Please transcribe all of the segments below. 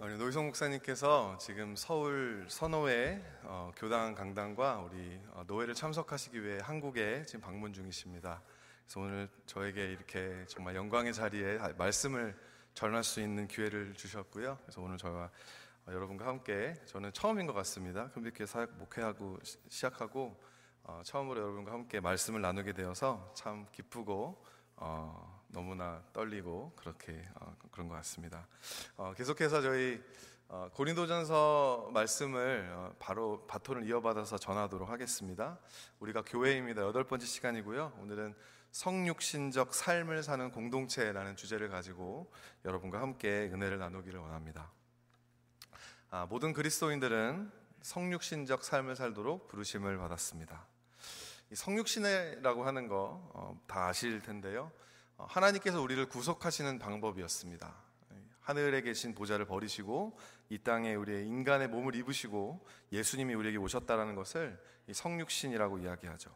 우리 노희성 목사님께서 지금 서울 선호회 어, 교당 강당과 우리 어, 노회를 참석하시기 위해 한국에 지금 방문 중이십니다. 그래서 오늘 저에게 이렇게 정말 영광의 자리에 말씀을 전할 수 있는 기회를 주셨고요. 그래서 오늘 저와 어, 여러분과 함께 저는 처음인 것 같습니다. 금빛교회 사역 목회하고 시- 시작하고 어, 처음으로 여러분과 함께 말씀을 나누게 되어서 참 기쁘고 어, 너무나 떨리고 그렇게 어, 그런 것 같습니다. 어, 계속해서 저희 어, 고린도전서 말씀을 어, 바로 바톤을 이어받아서 전하도록 하겠습니다. 우리가 교회입니다. 여덟 번째 시간이고요. 오늘은 성육신적 삶을 사는 공동체라는 주제를 가지고 여러분과 함께 은혜를 나누기를 원합니다. 아, 모든 그리스도인들은 성육신적 삶을 살도록 부르심을 받았습니다. 이 성육신이라고 하는 거 다 아실 텐데요. 어, 하나님께서 우리를 구속하시는 방법이었습니다. 하늘에 계신 보좌를 버리시고 이 땅에 우리의 인간의 몸을 입으시고 예수님이 우리에게 오셨다라는 것을 이 성육신이라고 이야기하죠.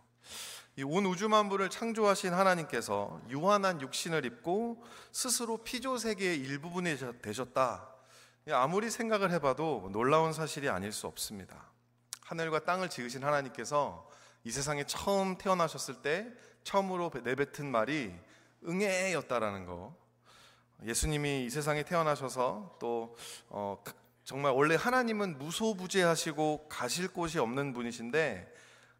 이온 우주 만물을 창조하신 하나님께서 유한한 육신을 입고 스스로 피조 세계의 일부분이 되셨다. 아무리 생각을 해봐도 놀라운 사실이 아닐 수 없습니다. 하늘과 땅을 지으신 하나님께서 이 세상에 처음 태어나셨을 때 처음으로 내뱉은 말이 응애였다라는 거. 예수님이 이 세상에 태어나셔서 또 어, 정말 원래 하나님은 무소부재하시고 가실 곳이 없는 분이신데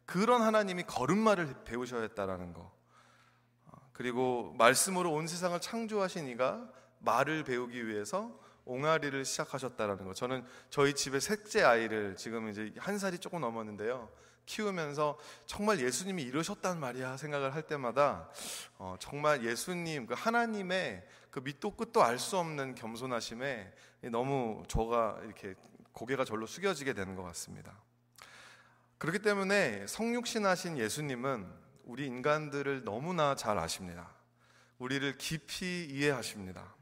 그런 하나님이 걸음마를 배우셔야 했다라는 거. 어, 그리고 말씀으로 온 세상을 창조하신 이가 말을 배우기 위해서 옹알이를 시작하셨다라는 거. 저는 저희 집의 셋째 아이를 지금 이제 한 살이 조금 넘었는데요. 키우면서 정말 예수님이 이러셨단 말이야 생각을 할 때마다 어, 정말 예수님 그 하나님의 그 밑도 끝도 알 수 없는 겸손하심에 너무 저가 이렇게 고개가 절로 숙여지게 되는 것 같습니다. 그렇기 때문에 성육신하신 예수님은 우리 인간들을 너무나 잘 아십니다. 우리를 깊이 이해하십니다.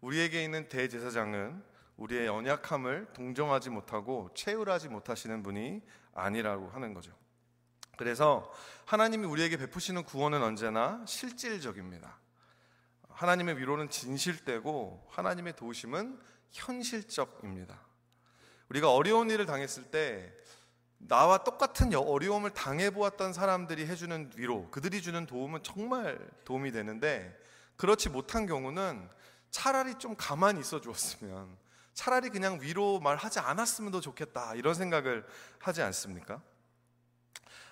우리에게 있는 대제사장은 우리의 연약함을 동정하지 못하고 채울하지 못하시는 분이 아니라고 하는 거죠. 그래서 하나님이 우리에게 베푸시는 구원은 언제나 실질적입니다. 하나님의 위로는 진실되고 하나님의 도우심은 현실적입니다. 우리가 어려운 일을 당했을 때 나와 똑같은 어려움을 당해보았던 사람들이 해주는 위로, 그들이 주는 도움은 정말 도움이 되는데 그렇지 못한 경우는 차라리 좀 가만히 있어 주었으면 차라리 그냥 위로 말하지 않았으면 더 좋겠다 이런 생각을 하지 않습니까?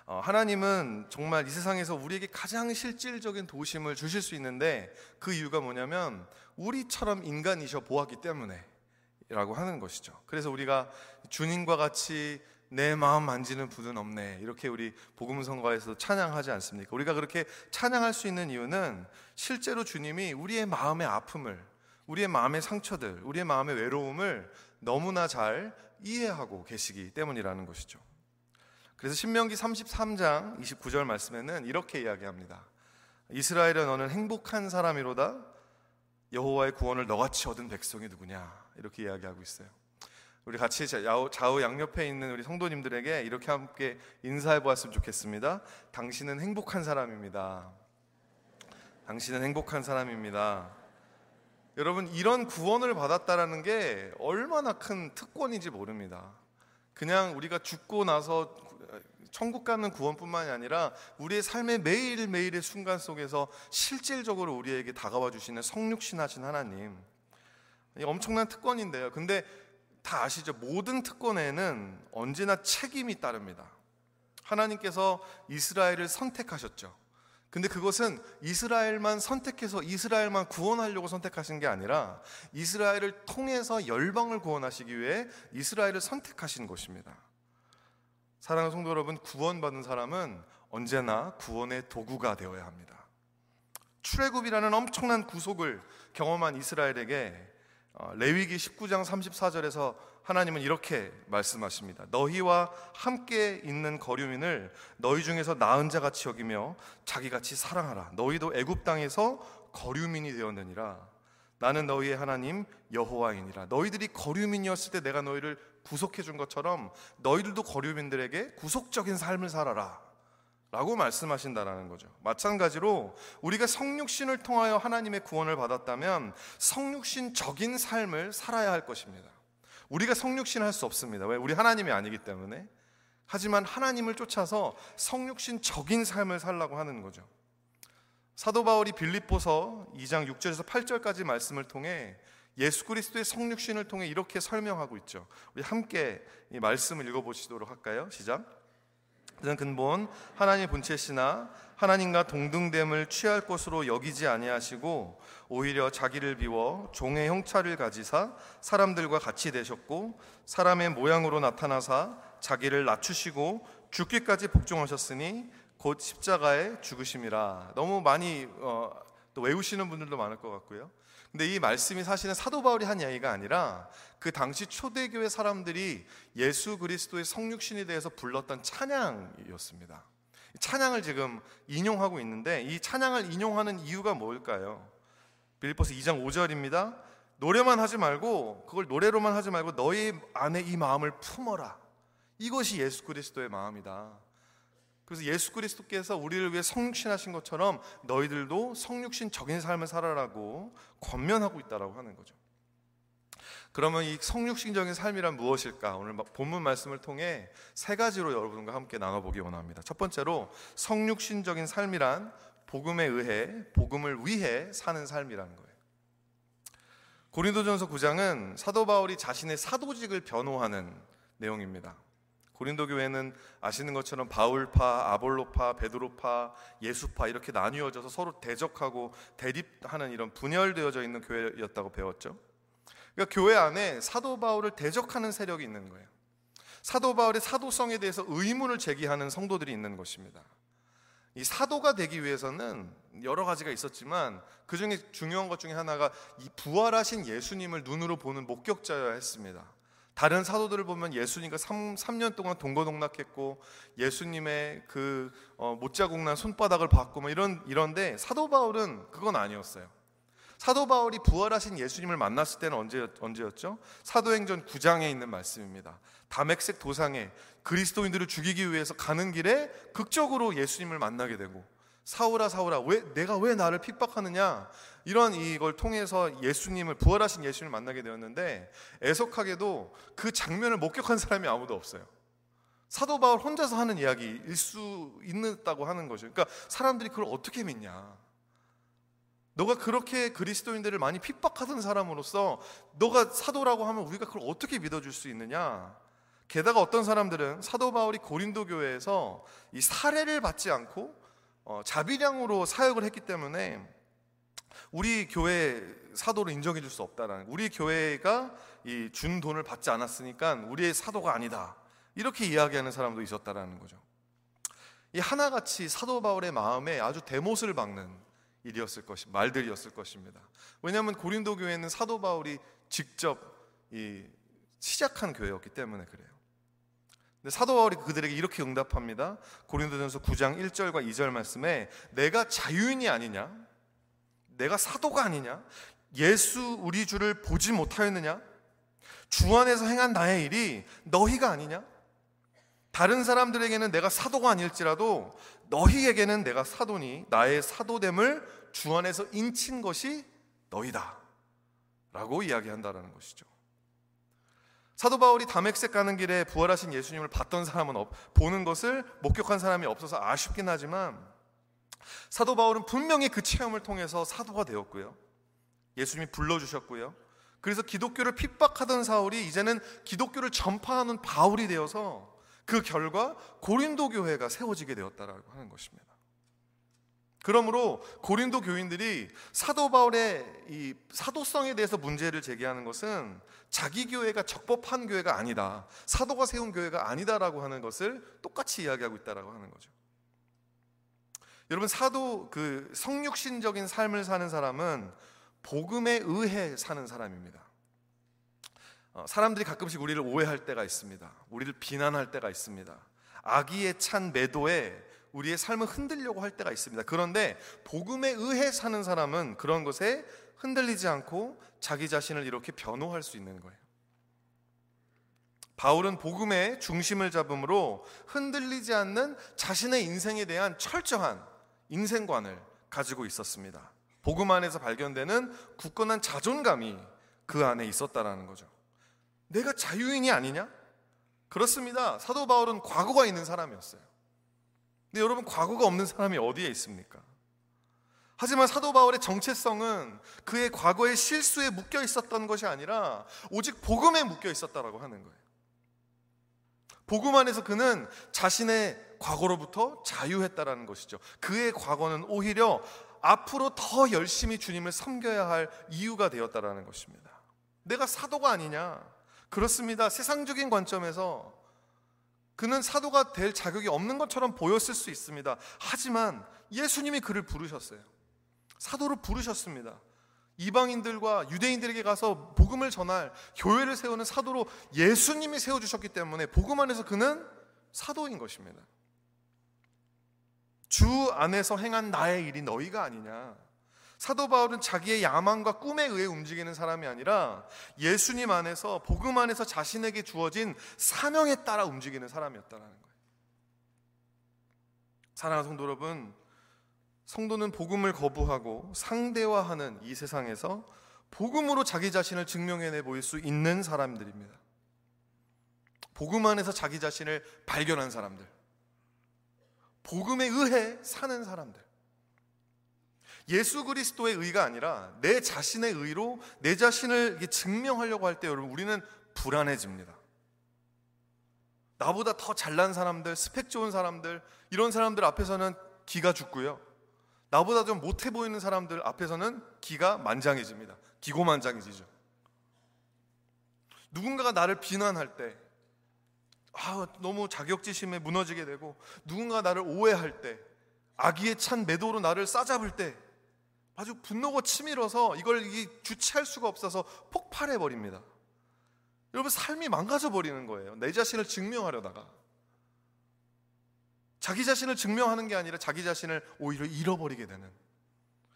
어, 하나님은 정말 이 세상에서 우리에게 가장 실질적인 도심을 주실 수 있는데 그 이유가 뭐냐면 우리처럼 인간이셔 보았기 때문에 라고 하는 것이죠. 그래서 우리가 주님과 같이 내 마음 만지는 분은 없네. 이렇게 우리 복음성가에서 찬양하지 않습니까? 우리가 그렇게 찬양할 수 있는 이유는 실제로 주님이 우리의 마음의 아픔을 우리의 마음의 상처들, 우리의 마음의 외로움을 너무나 잘 이해하고 계시기 때문이라는 것이죠. 그래서 신명기 33장 29절 말씀에는 이렇게 이야기합니다. 이스라엘아 너는 행복한 사람이로다. 여호와의 구원을 너같이 얻은 백성이 누구냐? 이렇게 이야기하고 있어요. 우리 같이 좌우 양옆에 있는 우리 성도님들에게 이렇게 함께 인사해 보았으면 좋겠습니다. 당신은 행복한 사람입니다. 당신은 행복한 사람입니다. 여러분 이런 구원을 받았다라는 게 얼마나 큰 특권인지 모릅니다. 그냥 우리가 죽고 나서 천국 가는 구원뿐만이 아니라 우리의 삶의 매일매일의 순간 속에서 실질적으로 우리에게 다가와 주시는 성육신하신 하나님. 엄청난 특권인데요. 근데 다 아시죠? 모든 특권에는 언제나 책임이 따릅니다. 하나님께서 이스라엘을 선택하셨죠. 근데 그것은 이스라엘만 선택해서 이스라엘만 구원하려고 선택하신 게 아니라 이스라엘을 통해서 열방을 구원하시기 위해 이스라엘을 선택하신 것입니다. 사랑하는 성도 여러분, 구원받은 사람은 언제나 구원의 도구가 되어야 합니다. 출애굽이라는 엄청난 구속을 경험한 이스라엘에게 어, 레위기 19장 34절에서 하나님은 이렇게 말씀하십니다. 너희와 함께 있는 거류민을 너희 중에서 나은 자 같이 여기며 자기 같이 사랑하라. 너희도 애굽 땅에서 거류민이 되었느니라. 나는 너희의 하나님 여호와이니라. 너희들이 거류민이었을 때 내가 너희를 구속해 준 것처럼 너희들도 거류민들에게 구속적인 삶을 살아라. 라고 말씀하신다라는 거죠. 마찬가지로 우리가 성육신을 통하여 하나님의 구원을 받았다면 성육신적인 삶을 살아야 할 것입니다. 우리가 성육신 할 수 없습니다. 왜? 우리 하나님이 아니기 때문에. 하지만 하나님을 쫓아서 성육신적인 삶을 살라고 하는 거죠. 사도 바울이 빌립보서 2장 6절에서 8절까지 말씀을 통해 예수 그리스도의 성육신을 통해 이렇게 설명하고 있죠. 우리 함께 이 말씀을 읽어 보시도록 할까요? 시작. 그는 근본 하나님의 본체시나 하나님과 동등됨을 취할 것으로 여기지 아니하시고 오히려 자기를 비워 종의 형차를 가지사 사람들과 같이 되셨고 사람의 모양으로 나타나사 자기를 낮추시고 죽기까지 복종하셨으니 곧 십자가에 죽으심이라. 너무 많이 어, 또 외우시는 분들도 많을 것 같고요. 근데 이 말씀이 사실은 사도 바울이 한 이야기가 아니라 그 당시 초대교회 사람들이 예수 그리스도의 성육신에 대해서 불렀던 찬양이었습니다. 찬양을 지금 인용하고 있는데 이 찬양을 인용하는 이유가 뭘까요? 빌립보서 2장 5절입니다. 노래만 하지 말고 그걸 노래로만 하지 말고 너희 안에 이 마음을 품어라. 이것이 예수 그리스도의 마음이다. 그래서 예수 그리스도께서 우리를 위해 성육신하신 것처럼 너희들도 성육신적인 삶을 살아라고 권면하고 있다라고 하는 거죠. 그러면 이 성육신적인 삶이란 무엇일까? 오늘 본문 말씀을 통해 세 가지로 여러분과 함께 나눠보기 원합니다. 첫 번째로 성육신적인 삶이란 복음에 의해 복음을 위해 사는 삶이라는 거예요. 고린도전서 9장은 사도 바울이 자신의 사도직을 변호하는 내용입니다. 고린도 교회는 아시는 것처럼 바울파, 아볼로파, 베드로파, 예수파 이렇게 나뉘어져서 서로 대적하고 대립하는 이런 분열되어져 있는 교회였다고 배웠죠. 그러니까 교회 안에 사도 바울을 대적하는 세력이 있는 거예요. 사도 바울의 사도성에 대해서 의문을 제기하는 성도들이 있는 것입니다. 이 사도가 되기 위해서는 여러 가지가 있었지만 그 중에 중요한 것 중에 하나가 이 부활하신 예수님을 눈으로 보는 목격자여야 했습니다. 다른 사도들을 보면 예수님과 3, 3년 동안 동거동락했고 예수님의 그 어, 못자국난 손바닥을 받고 뭐 이런 이런데 사도 바울은 그건 아니었어요. 사도 바울이 부활하신 예수님을 만났을 때는 언제 언제였죠? 사도행전 9장에 있는 말씀입니다. 다맥색 도상에 그리스도인들을 죽이기 위해서 가는 길에 극적으로 예수님을 만나게 되고 사울아 사울아 왜 내가 왜 나를 핍박하느냐 이런 이걸 통해서 예수님을 부활하신 예수님을 만나게 되었는데 애석하게도 그 장면을 목격한 사람이 아무도 없어요. 사도 바울 혼자서 하는 이야기일 수 있다고 하는 거죠. 그러니까 사람들이 그걸 어떻게 믿냐? 너가 그렇게 그리스도인들을 많이 핍박하던 사람으로서 너가 사도라고 하면 우리가 그걸 어떻게 믿어줄 수 있느냐? 게다가 어떤 사람들은 사도 바울이 고린도 교회에서 이 사례를 받지 않고 어, 자비량으로 사역을 했기 때문에 우리 교회 사도를 인정해 줄 수 없다라는 우리 교회가 이 준 돈을 받지 않았으니까 우리의 사도가 아니다 이렇게 이야기하는 사람도 있었다라는 거죠. 이 하나같이 사도 바울의 마음에 아주 대못을 박는 일이었을 것이 말들이었을 것입니다. 왜냐하면 고린도 교회는 사도 바울이 직접 이 시작한 교회였기 때문에 그래요. 사도 바울이 그들에게 이렇게 응답합니다. 고린도전서 9장 1절과 2절 말씀에 내가 자유인이 아니냐? 내가 사도가 아니냐? 예수 우리 주를 보지 못하였느냐? 주 안에서 행한 나의 일이 너희가 아니냐? 다른 사람들에게는 내가 사도가 아닐지라도 너희에게는 내가 사도니 나의 사도됨을 주 안에서 인친 것이 너희다. 라고 이야기한다라는 것이죠. 사도 바울이 담액색 가는 길에 부활하신 예수님을 봤던 사람은 없, 보는 것을 목격한 사람이 없어서 아쉽긴 하지만 사도 바울은 분명히 그 체험을 통해서 사도가 되었고요. 예수님이 불러주셨고요. 그래서 기독교를 핍박하던 사울이 이제는 기독교를 전파하는 바울이 되어서 그 결과 고린도 교회가 세워지게 되었다라고 하는 것입니다. 그러므로 고린도 교인들이 사도 바울의 이 사도성에 대해서 문제를 제기하는 것은 자기 교회가 적법한 교회가 아니다. 사도가 세운 교회가 아니다라고 하는 것을 똑같이 이야기하고 있다라고 하는 거죠. 여러분 사도 그 성육신적인 삶을 사는 사람은 복음에 의해 사는 사람입니다. 어, 사람들이 가끔씩 우리를 오해할 때가 있습니다. 우리를 비난할 때가 있습니다. 악의에 찬 매도에 우리의 삶을 흔들려고 할 때가 있습니다. 그런데 복음에 의해 사는 사람은 그런 것에 흔들리지 않고 자기 자신을 이렇게 변호할 수 있는 거예요. 바울은 복음의 중심을 잡음으로 흔들리지 않는 자신의 인생에 대한 철저한 인생관을 가지고 있었습니다. 복음 안에서 발견되는 굳건한 자존감이 그 안에 있었다라는 거죠. 내가 자유인이 아니냐? 그렇습니다. 사도 바울은 과거가 있는 사람이었어요. 근데 여러분 과거가 없는 사람이 어디에 있습니까? 하지만 사도 바울의 정체성은 그의 과거의 실수에 묶여 있었던 것이 아니라 오직 복음에 묶여 있었다라고 하는 거예요. 복음 안에서 그는 자신의 과거로부터 자유했다라는 것이죠. 그의 과거는 오히려 앞으로 더 열심히 주님을 섬겨야 할 이유가 되었다라는 것입니다. 내가 사도가 아니냐? 그렇습니다. 세상적인 관점에서 그는 사도가 될 자격이 없는 것처럼 보였을 수 있습니다. 하지만 예수님이 그를 부르셨어요. 사도로 부르셨습니다. 이방인들과 유대인들에게 가서 복음을 전할 교회를 세우는 사도로 예수님이 세워주셨기 때문에 복음 안에서 그는 사도인 것입니다. 주 안에서 행한 나의 일이 너희가 아니냐. 사도 바울은 자기의 야망과 꿈에 의해 움직이는 사람이 아니라 예수님 안에서 복음 안에서 자신에게 주어진 사명에 따라 움직이는 사람이었다는 거예요. 사랑하는 성도 여러분, 성도는 복음을 거부하고 상대화하는 이 세상에서 복음으로 자기 자신을 증명해내 보일 수 있는 사람들입니다. 복음 안에서 자기 자신을 발견한 사람들. 복음에 의해 사는 사람들. 예수 그리스도의 의가 아니라 내 자신의 의로 내 자신을 증명하려고 할 때 여러분 우리는 불안해집니다. 나보다 더 잘난 사람들, 스펙 좋은 사람들, 이런 사람들 앞에서는 기가 죽고요. 나보다 좀 못해 보이는 사람들 앞에서는 기가 만장해집니다. 기고만장해지죠. 누군가가 나를 비난할 때, 아, 너무 자격지심에 무너지게 되고, 누군가 나를 오해할 때, 아기에 찬 매도로 나를 싸잡을 때, 아주 분노가 치밀어서 이걸 주체할 수가 없어서 폭발해 버립니다. 여러분 삶이 망가져 버리는 거예요. 내 자신을 증명하려다가 자기 자신을 증명하는 게 아니라 자기 자신을 오히려 잃어버리게 되는.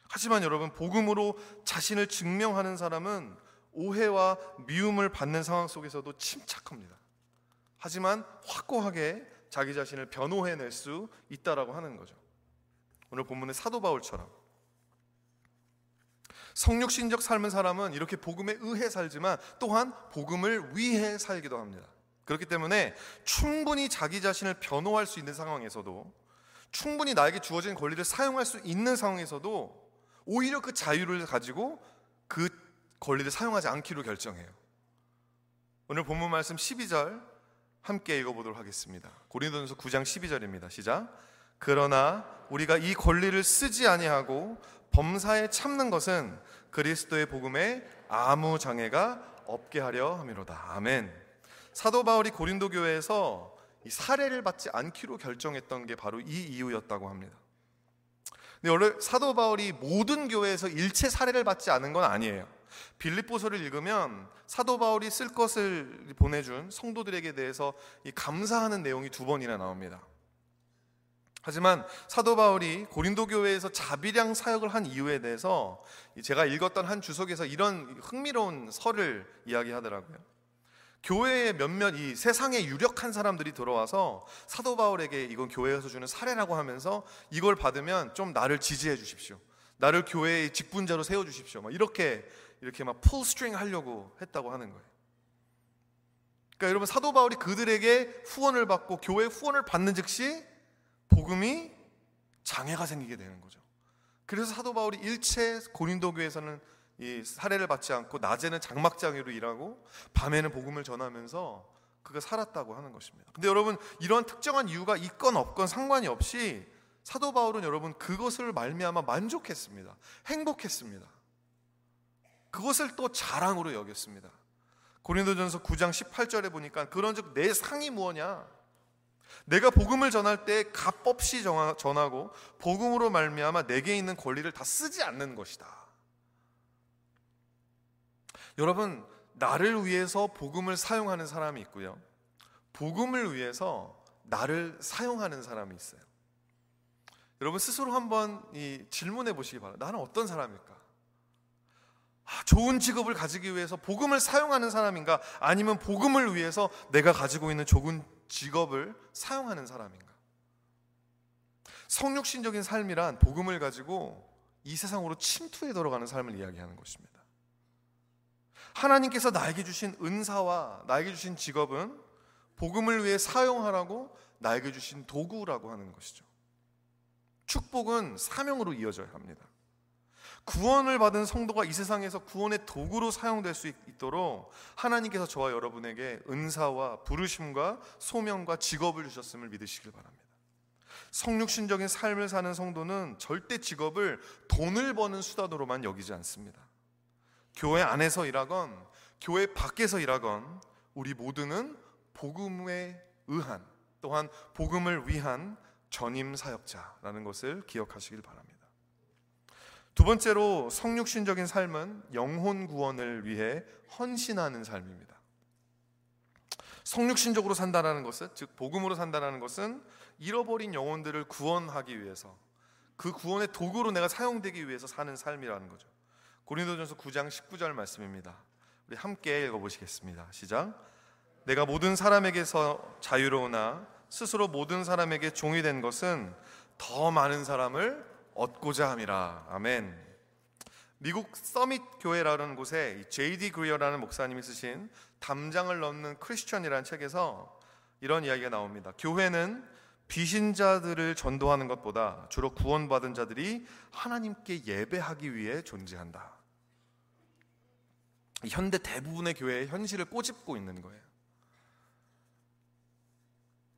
하지만 여러분 복음으로 자신을 증명하는 사람은 오해와 미움을 받는 상황 속에서도 침착합니다. 하지만 확고하게 자기 자신을 변호해낼 수 있다라고 하는 거죠. 오늘 본문의 사도 바울처럼 성육신적 삶을 사람은 이렇게 복음에 의해 살지만 또한 복음을 위해 살기도 합니다. 그렇기 때문에 충분히 자기 자신을 변호할 수 있는 상황에서도 충분히 나에게 주어진 권리를 사용할 수 있는 상황에서도 오히려 그 자유를 가지고 그 권리를 사용하지 않기로 결정해요. 오늘 본문 말씀 12절 함께 읽어보도록 하겠습니다. 고린도전서 9장 12절입니다. 시작. 그러나 우리가 이 권리를 쓰지 아니하고 범사에 참는 것은 그리스도의 복음에 아무 장애가 없게 하려 함이로다. 아멘. 사도 바울이 고린도 교회에서 이 사례를 받지 않기로 결정했던 게 바로 이 이유였다고 합니다. 근데 원래 사도 바울이 모든 교회에서 일체 사례를 받지 않은 건 아니에요. 빌립보서를 읽으면 사도 바울이 쓸 것을 보내준 성도들에게 대해서 감사하는 내용이 두 번이나 나옵니다. 하지만 사도 바울이 고린도 교회에서 자비량 사역을 한 이유에 대해서 제가 읽었던 한 주석에서 이런 흥미로운 설을 이야기하더라고요. 교회에 몇몇 이 세상에 유력한 사람들이 들어와서 사도 바울에게 이건 교회에서 주는 사례라고 하면서 이걸 받으면 좀 나를 지지해 주십시오. 나를 교회의 직분자로 세워 주십시오. 막 이렇게 이렇게 막 pull string 하려고 했다고 하는 거예요. 그러니까 여러분 사도 바울이 그들에게 후원을 받고 교회 후원을 받는 즉시 복음이 장애가 생기게 되는 거죠. 그래서 사도 바울이 일체 고린도 교회에서는 이 사례를 받지 않고 낮에는 장막장애로 일하고 밤에는 복음을 전하면서 그가 살았다고 하는 것입니다. 근데 여러분 이러한 특정한 이유가 있건 없건 상관이 없이 사도 바울은 여러분 그것을 말미암아 만족했습니다. 행복했습니다. 그것을 또 자랑으로 여겼습니다. 고린도전서 9장 18절에 보니까 그런즉 내 상이 무엇냐? 내가 복음을 전할 때 값 없이 전하고 복음으로 말미암아 내게 있는 권리를 다 쓰지 않는 것이다. 여러분 나를 위해서 복음을 사용하는 사람이 있고요. 복음을 위해서 나를 사용하는 사람이 있어요. 여러분 스스로 한번 이 질문해 보시기 바랍니다. 나는 어떤 사람일까? 아, 좋은 직업을 가지기 위해서 복음을 사용하는 사람인가? 아니면 복음을 위해서 내가 가지고 있는 좋은 직업을 사용하는 사람인가? 성육신적인 삶이란 복음을 가지고 이 세상으로 침투해 들어가는 삶을 이야기하는 것입니다. 하나님께서 나에게 주신 은사와 나에게 주신 직업은 복음을 위해 사용하라고 나에게 주신 도구라고 하는 것이죠. 축복은 사명으로 이어져야 합니다. 구원을 받은 성도가 이 세상에서 구원의 도구로 사용될 수 있도록 하나님께서 저와 여러분에게 은사와 부르심과 소명과 직업을 주셨음을 믿으시길 바랍니다. 성육신적인 삶을 사는 성도는 절대 직업을 돈을 버는 수단으로만 여기지 않습니다. 교회 안에서 일하건 교회 밖에서 일하건 우리 모두는 복음에 의한 또한 복음을 위한 전임 사역자라는 것을 기억하시길 바랍니다. 두 번째로 성육신적인 삶은 영혼 구원을 위해 헌신하는 삶입니다. 성육신적으로 산다라는 것은 즉 복음으로 산다라는 것은 잃어버린 영혼들을 구원하기 위해서 그 구원의 도구로 내가 사용되기 위해서 사는 삶이라는 거죠. 고린도전서 9장 19절 말씀입니다. 우리 함께 읽어 보시겠습니다. 시작. 내가 모든 사람에게서 자유로우나 스스로 모든 사람에게 종이 된 것은 더 많은 사람을 얻고자 함이라. 아멘. 미국 서밋 교회라는 곳에 J.D. 그리어라는 목사님이 쓰신 담장을 넘는 크리스천이라는 책에서 이런 이야기가 나옵니다. 교회는 비신자들을 전도하는 것보다 주로 구원받은 자들이 하나님께 예배하기 위해 존재한다. 현대 대부분의 교회의 현실을 꼬집고 있는 거예요.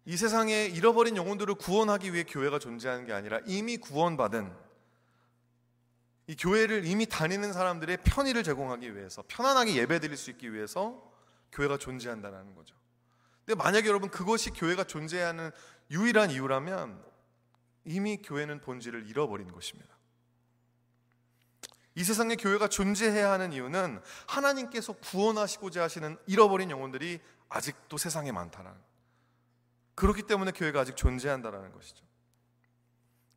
이 세상에 잃어버린 영혼들을 구원하기 위해 교회가 존재하는 게 아니라 이미 구원받은 이 교회를 이미 다니는 사람들의 편의를 제공하기 위해서 편안하게 예배 드릴 수 있기 위해서 교회가 존재한다는 거죠. 근데 만약에 여러분 그것이 교회가 존재하는 유일한 이유라면 이미 교회는 본질을 잃어버린 것입니다. 이 세상에 교회가 존재해야 하는 이유는 하나님께서 구원하시고자 하시는 잃어버린 영혼들이 아직도 세상에 많다는 그렇기 때문에 교회가 아직 존재한다라는 것이죠.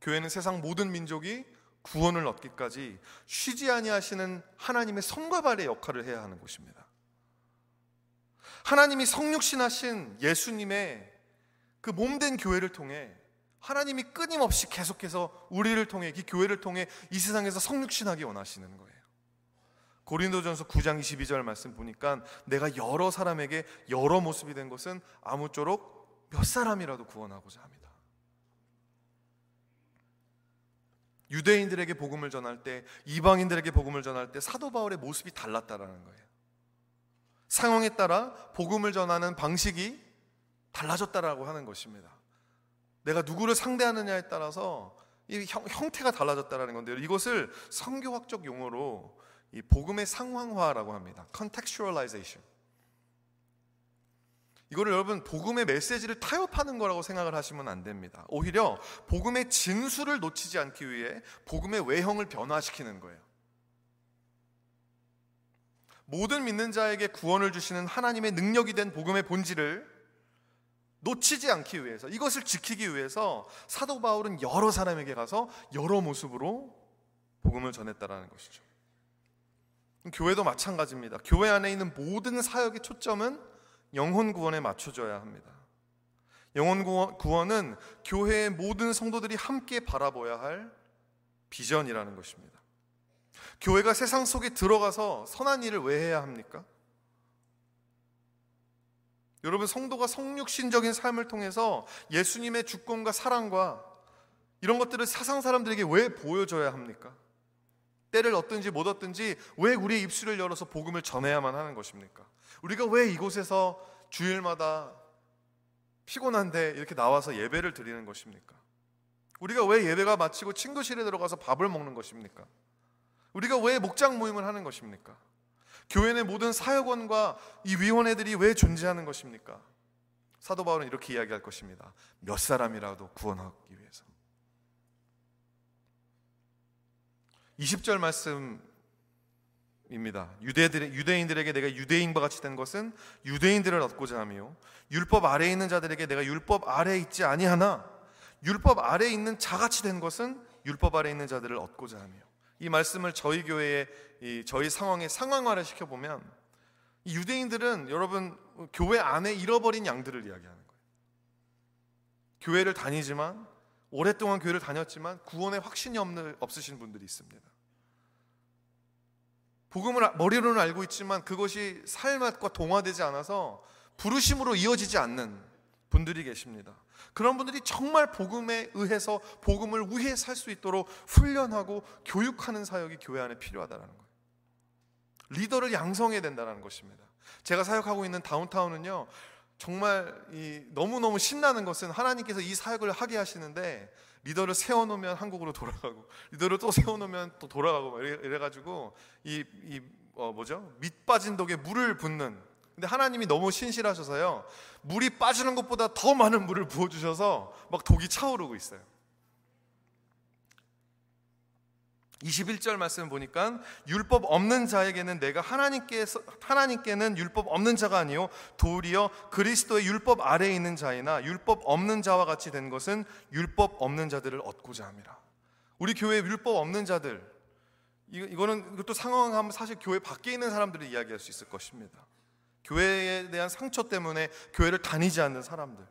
교회는 세상 모든 민족이 구원을 얻기까지 쉬지 아니하시는 하나님의 손과 발의 역할을 해야 하는 곳입니다. 하나님이 성육신하신 예수님의 그 몸된 교회를 통해 하나님이 끊임없이 계속해서 우리를 통해 이 교회를 통해 이 세상에서 성육신하기 원하시는 거예요. 고린도전서 9장 22절 말씀 보니까 내가 여러 사람에게 여러 모습이 된 것은 아무쪼록 몇 사람이라도 구원하고자 합니다. 유대인들에게 복음을 전할 때 이방인들에게 복음을 전할 때 사도 바울의 모습이 달랐다라는 거예요. 상황에 따라 복음을 전하는 방식이 달라졌다라고 하는 것입니다. 내가 누구를 상대하느냐에 따라서 이 형, 형태가 달라졌다라는 건데 이것을 성교학적 용어로 이 복음의 상황화라고 합니다. contextualization. 이거를 여러분 복음의 메시지를 타협하는 거라고 생각을 하시면 안 됩니다. 오히려 복음의 진수를 놓치지 않기 위해 복음의 외형을 변화시키는 거예요. 모든 믿는 자에게 구원을 주시는 하나님의 능력이 된 복음의 본질을 놓치지 않기 위해서 이것을 지키기 위해서 사도 바울은 여러 사람에게 가서 여러 모습으로 복음을 전했다라는 것이죠. 교회도 마찬가지입니다. 교회 안에 있는 모든 사역의 초점은 영혼 구원에 맞춰져야 합니다. 영혼 구원은 교회의 모든 성도들이 함께 바라보아야 할 비전이라는 것입니다. 교회가 세상 속에 들어가서 선한 일을 왜 해야 합니까? 여러분 성도가 성육신적인 삶을 통해서 예수님의 주권과 사랑과 이런 것들을 사상 사람들에게 왜 보여줘야 합니까? 때를 얻든지 못 얻든지 왜 우리의 입술을 열어서 복음을 전해야만 하는 것입니까? 우리가 왜 이곳에서 주일마다 피곤한데 이렇게 나와서 예배를 드리는 것입니까? 우리가 왜 예배가 마치고 친구실에 들어가서 밥을 먹는 것입니까? 우리가 왜 목장 모임을 하는 것입니까? 교회 의 모든 사역원과 이 위원회들이 왜 존재하는 것입니까? 사도 바울은 이렇게 이야기할 것입니다. 몇 사람이라도 구원하기 위해서. 20절 말씀입니다. 유대들, 유대인들에게 내가 유대인과 같이 된 것은 유대인들을 얻고자 하며 율법 아래에 있는 자들에게 내가 율법 아래에 있지 아니하나 율법 아래에 있는 자같이 된 것은 율법 아래에 있는 자들을 얻고자 하며 이 말씀을 저희 교회의 저희 상황에 상황화를 시켜 보면 유대인들은 여러분 교회 안에 잃어버린 양들을 이야기하는 거예요. 교회를 다니지만 오랫동안 교회를 다녔지만 구원의 확신이 없는 없으신 분들이 있습니다. 복음을 머리로는 알고 있지만 그것이 삶과 동화되지 않아서 부르심으로 이어지지 않는 분들이 계십니다. 그런 분들이 정말 복음에 의해서 복음을 위해 살 수 있도록 훈련하고 교육하는 사역이 교회 안에 필요하다는 거예요. 리더를 양성해야 된다는 것입니다. 제가 사역하고 있는 다운타운은요, 정말 너무너무 신나는 것은 하나님께서 이 사역을 하게 하시는데 리더를 세워놓으면 한국으로 돌아가고 리더를 또 세워놓으면 또 돌아가고 이래, 가지고 이, 이 어, 뭐죠? 밑 빠진 독에 물을 붓는 근데 하나님이 너무 신실하셔서요. 물이 빠지는 것보다 더 많은 물을 부어 주셔서 막 독이 차오르고 있어요. 21절 말씀 보니까 율법 없는 자에게는 내가 하나님께서 하나님께는 율법 없는 자가 아니요 도리어 그리스도의 율법 아래에 있는 자이나 율법 없는 자와 같이 된 것은 율법 없는 자들을 얻고자 함이라. 우리 교회 율법 없는 자들 이거 는 이것도 상황하면 사실 교회 밖에 있는 사람들을 이야기할 수 있을 것입니다. 교회에 대한 상처 때문에 교회를 다니지 않는 사람들.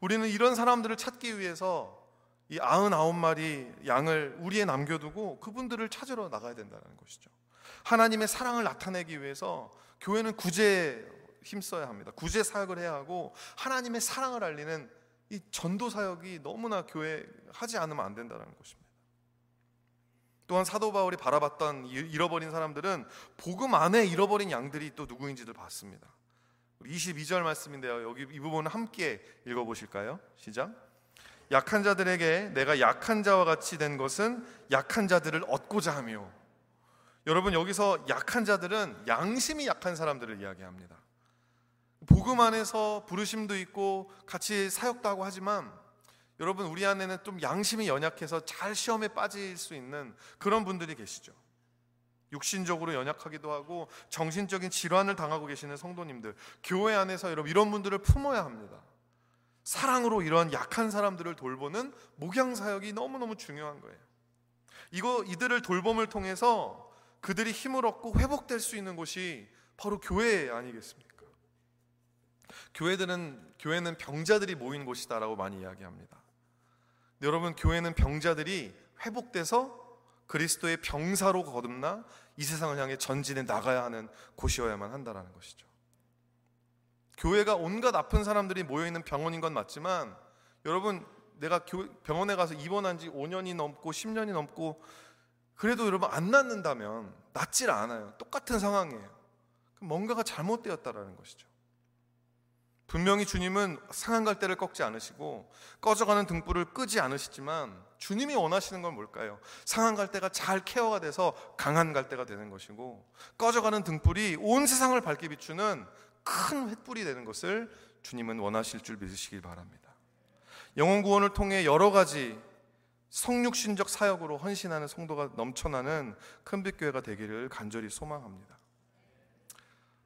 우리는 이런 사람들을 찾기 위해서 이 아흔아홉 마리 양을 우리에 남겨두고 그분들을 찾으러 나가야 된다는 것이죠. 하나님의 사랑을 나타내기 위해서 교회는 구제에 힘써야 합니다. 구제 사역을 해야 하고 하나님의 사랑을 알리는 이 전도 사역이 너무나 교회 하지 않으면 안 된다는 것입니다. 또한 사도 바울이 바라봤던 잃어버린 사람들은 복음 안에 잃어버린 양들이 또 누구인지를 봤습니다. 22절 말씀인데요. 여기 이 부분을 함께 읽어 보실까요? 시작. 약한 자들에게 내가 약한 자와 같이 된 것은 약한 자들을 얻고자 하며 여러분 여기서 약한 자들은 양심이 약한 사람들을 이야기합니다. 복음 안에서 부르심도 있고 같이 사역도 하고 하지만 여러분 우리 안에는 좀 양심이 연약해서 잘 시험에 빠질 수 있는 그런 분들이 계시죠. 육신적으로 연약하기도 하고 정신적인 질환을 당하고 계시는 성도님들, 교회 안에서 여러분 이런 분들을 품어야 합니다. 사랑으로 이러한 약한 사람들을 돌보는 목양 사역이 너무너무 중요한 거예요. 이거 이들을 돌봄을 통해서 그들이 힘을 얻고 회복될 수 있는 곳이 바로 교회 아니겠습니까? 교회들은 교회는 병자들이 모인 곳이다라고 많이 이야기합니다. 여러분 교회는 병자들이 회복돼서 그리스도의 병사로 거듭나 이 세상을 향해 전진해 나가야 하는 곳이어야만 한다라는 것이죠. 교회가 온갖 아픈 사람들이 모여 있는 병원인 건 맞지만 여러분 내가 병원에 가서 입원한 지 5년이 넘고 10년이 넘고 그래도 여러분 안 낫는다면 낫질 않아요. 똑같은 상황이에요. 뭔가가 잘못되었다라는 것이죠. 분명히 주님은 상한 갈대를 꺾지 않으시고 꺼져가는 등불을 끄지 않으시지만 주님이 원하시는 건 뭘까요? 상한 갈대가 잘 케어가 돼서 강한 갈대가 되는 것이고 꺼져가는 등불이 온 세상을 밝게 비추는 큰 횃불이 되는 것을 주님은 원하실 줄 믿으시길 바랍니다. 영혼 구원을 통해 여러 가지 성육신적 사역으로 헌신하는 성도가 넘쳐나는 큰빛교회가 되기를 간절히 소망합니다.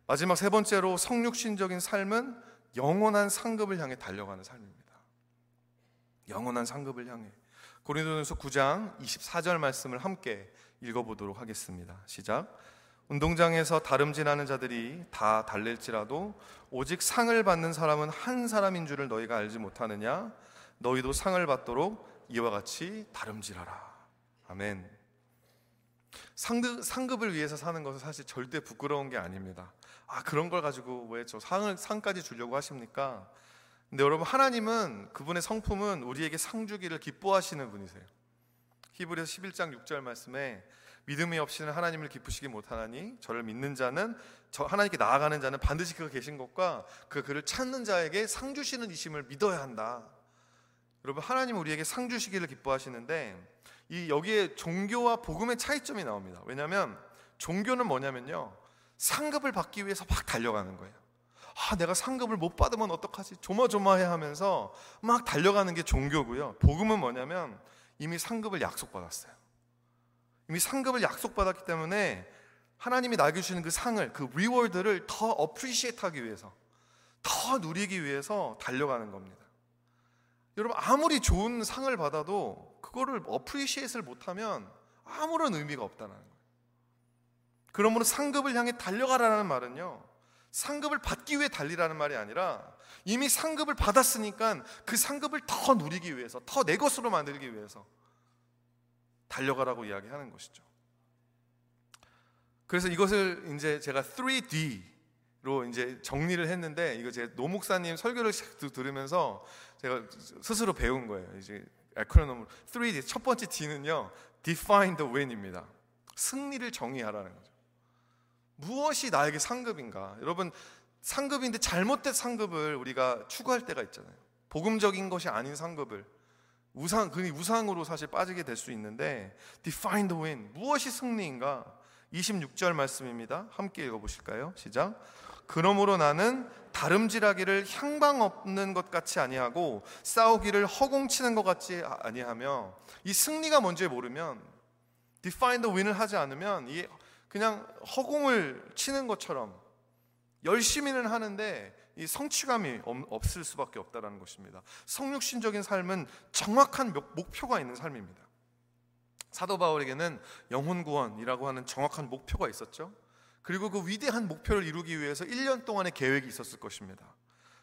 마지막 세 번째로 성육신적인 삶은 영원한 상급을 향해 달려가는 삶입니다. 영원한 상급을 향해. 고린도전서 9장 24절 말씀을 함께 읽어보도록 하겠습니다. 시작. 운동장에서 다름질하는 자들이 다 달릴지라도 오직 상을 받는 사람은 한 사람인 줄을 너희가 알지 못하느냐? 너희도 상을 받도록 이와 같이 다름질하라. 아멘. 상급, 상급을 위해서 사는 것은 사실 절대 부끄러운 게 아닙니다. 아 그런 걸 가지고 왜 저 상을 상까지 주려고 하십니까? 근데 여러분 하나님은 그분의 성품은 우리에게 상 주기를 기뻐하시는 분이세요. 히브리서 11장 6절 말씀에 믿음이 없이는 하나님을 기쁘시기 못하나니 저를 믿는 자는 저 하나님께 나아가는 자는 반드시 그가 계신 것과 그 그를 찾는 자에게 상 주시는 이심을 믿어야 한다. 여러분 하나님은 우리에게 상 주시기를 기뻐하시는데 이 여기에 종교와 복음의 차이점이 나옵니다. 왜냐하면 종교는 뭐냐면요 상급을 받기 위해서 막 달려가는 거예요. 아, 내가 상급을 못 받으면 어떡하지? 조마조마해 하면서 막 달려가는 게 종교고요. 복음은 뭐냐면 이미 상급을 약속받았어요. 이미 상급을 약속받았기 때문에 하나님이 나에게 주시는 그 상을, 그 reward를 더 appreciate 하기 위해서, 더 누리기 위해서 달려가는 겁니다. 여러분, 아무리 좋은 상을 받아도 그거를 appreciate를 못하면 아무런 의미가 없다는 거예요. 그러므로 상급을 향해 달려가라는 말은요. 상급을 받기 위해 달리라는 말이 아니라 이미 상급을 받았으니까 그 상급을 더 누리기 위해서, 더 내 것으로 만들기 위해서 달려가라고 이야기하는 것이죠. 그래서 이것을 이제 제가 3D로 이제 정리를 했는데 이거 제 노목사님 설교를 들으면서 제가 스스로 배운 거예요. 이제 에크로놈으로 3D 첫 번째 D는요. define the win입니다. 승리를 정의하라는 거죠. 무엇이 나에게 상급인가? 여러분 상급인데 잘못된 상급을 우리가 추구할 때가 있잖아요. 복음적인 것이 아닌 상급을 우상 그 우상으로 사실 빠지게 될 수 있는데 define the win 무엇이 승리인가? 26절 말씀입니다. 함께 읽어 보실까요? 시작. 그러므로 나는 다름질하기를 향방 없는 것 같이 아니하고 싸우기를 허공치는 것 같이 아니하며 이 승리가 뭔지 모르면 define the win을 하지 않으면 이 그냥 허공을 치는 것처럼 열심히는 하는데 이 성취감이 없을 수밖에 없다라는 것입니다. 성육신적인 삶은 정확한 목표가 있는 삶입니다. 사도 바울에게는 영혼 구원이라고 하는 정확한 목표가 있었죠. 그리고 그 위대한 목표를 이루기 위해서 1년 동안의 계획이 있었을 것입니다.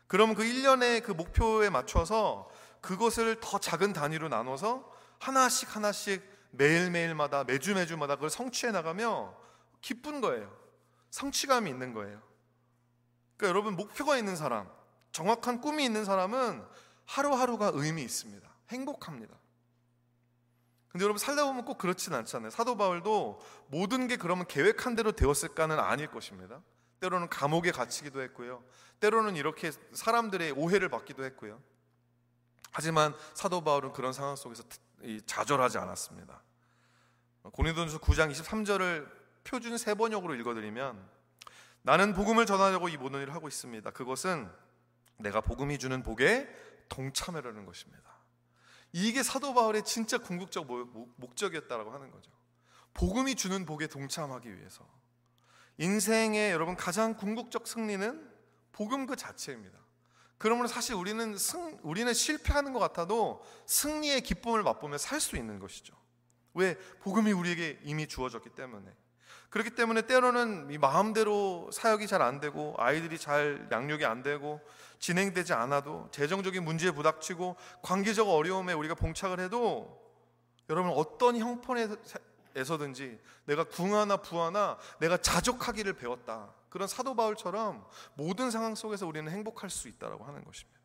그럼 그 1년의 그 목표에 맞춰서 그것을 더 작은 단위로 나눠서 하나씩 하나씩 매일매일마다 매주 매주마다 그걸 성취해 나가며 기쁜 거예요. 성취감이 있는 거예요. 그러니까 여러분 목표가 있는 사람, 정확한 꿈이 있는 사람은 하루하루가 의미 있습니다. 행복합니다. 근데 여러분 살다 보면 꼭 그렇지는 않잖아요. 사도 바울도 모든 게 그러면 계획한 대로 되었을까는 아닐 것입니다. 때로는 감옥에 갇히기도 했고요. 때로는 이렇게 사람들의 오해를 받기도 했고요. 하지만 사도 바울은 그런 상황 속에서 좌절하지 않았습니다. 고린도전서 9장 23절을 표준 세 번역으로 읽어드리면 나는 복음을 전하려고 이 모든 일을 하고 있습니다. 그것은 내가 복음이 주는 복에 동참하려는 것입니다. 이게 사도 바울의 진짜 궁극적 목적이었다라고 하는 거죠. 복음이 주는 복에 동참하기 위해서. 인생의 여러분 가장 궁극적 승리는 복음 그 자체입니다. 그러므로 사실 우리는 승, 우리는 실패하는 것 같아도 승리의 기쁨을 맛보며 살 수 있는 것이죠. 왜? 복음이 우리에게 이미 주어졌기 때문에. 그렇기 때문에 때로는 마음대로 사역이 잘 안 되고 아이들이 잘 양육이 안 되고 진행되지 않아도 재정적인 문제에 부닥치고 관계적 어려움에 우리가 봉착을 해도 여러분 어떤 형편에서든지 내가 궁하나 부하나 내가 자족하기를 배웠다. 그런 사도 바울처럼 모든 상황 속에서 우리는 행복할 수 있다라고 하는 것입니다.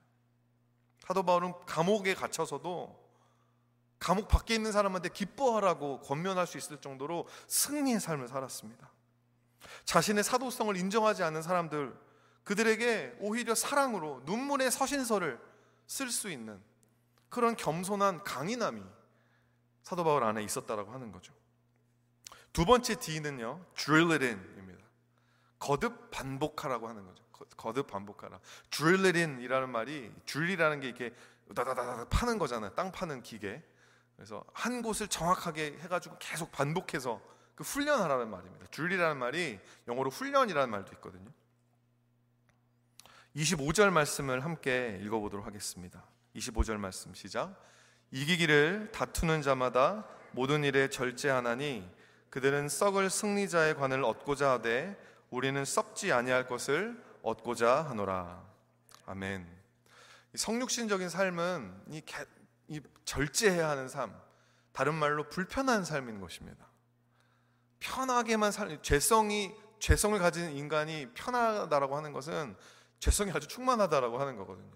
사도 바울은 감옥에 갇혀서도 감옥 밖에 있는 사람한테 기뻐하라고 권면할 수 있을 정도로 승리의 삶을 살았습니다. 자신의 사도성을 인정하지 않는 사람들, 그들에게 오히려 사랑으로 눈물의 서신서를 쓸 수 있는 그런 겸손한 강인함이 사도 바울 안에 있었다라고 하는 거죠. 두 번째 D는요, drill it in입니다. 거듭 반복하라고 하는 거죠. 거듭 반복하라. drill it in이라는 말이 drill이라는 게 이렇게 다다다다 파는 거잖아요. 땅 파는 기계. 그래서 한 곳을 정확하게 해가지고 계속 반복해서 그 훈련하라는 말입니다. 줄이라는 말이 영어로 훈련이라는 말도 있거든요. 25절 말씀을 함께 읽어보도록 하겠습니다. 25절 말씀 시작. 이기기를 다투는 자마다 모든 일에 절제하나니 그들은 썩을 승리자의 관을 얻고자 하되 우리는 썩지 아니할 것을 얻고자 하노라. 아멘. 성육신적인 삶은 이이 절제해야 하는 삶, 다른 말로 불편한 삶인 것입니다. 편하게만 살, 죄성이 죄성을 가진 인간이 편하다라고 하는 것은 죄성이 아주 충만하다라고 하는 거거든요.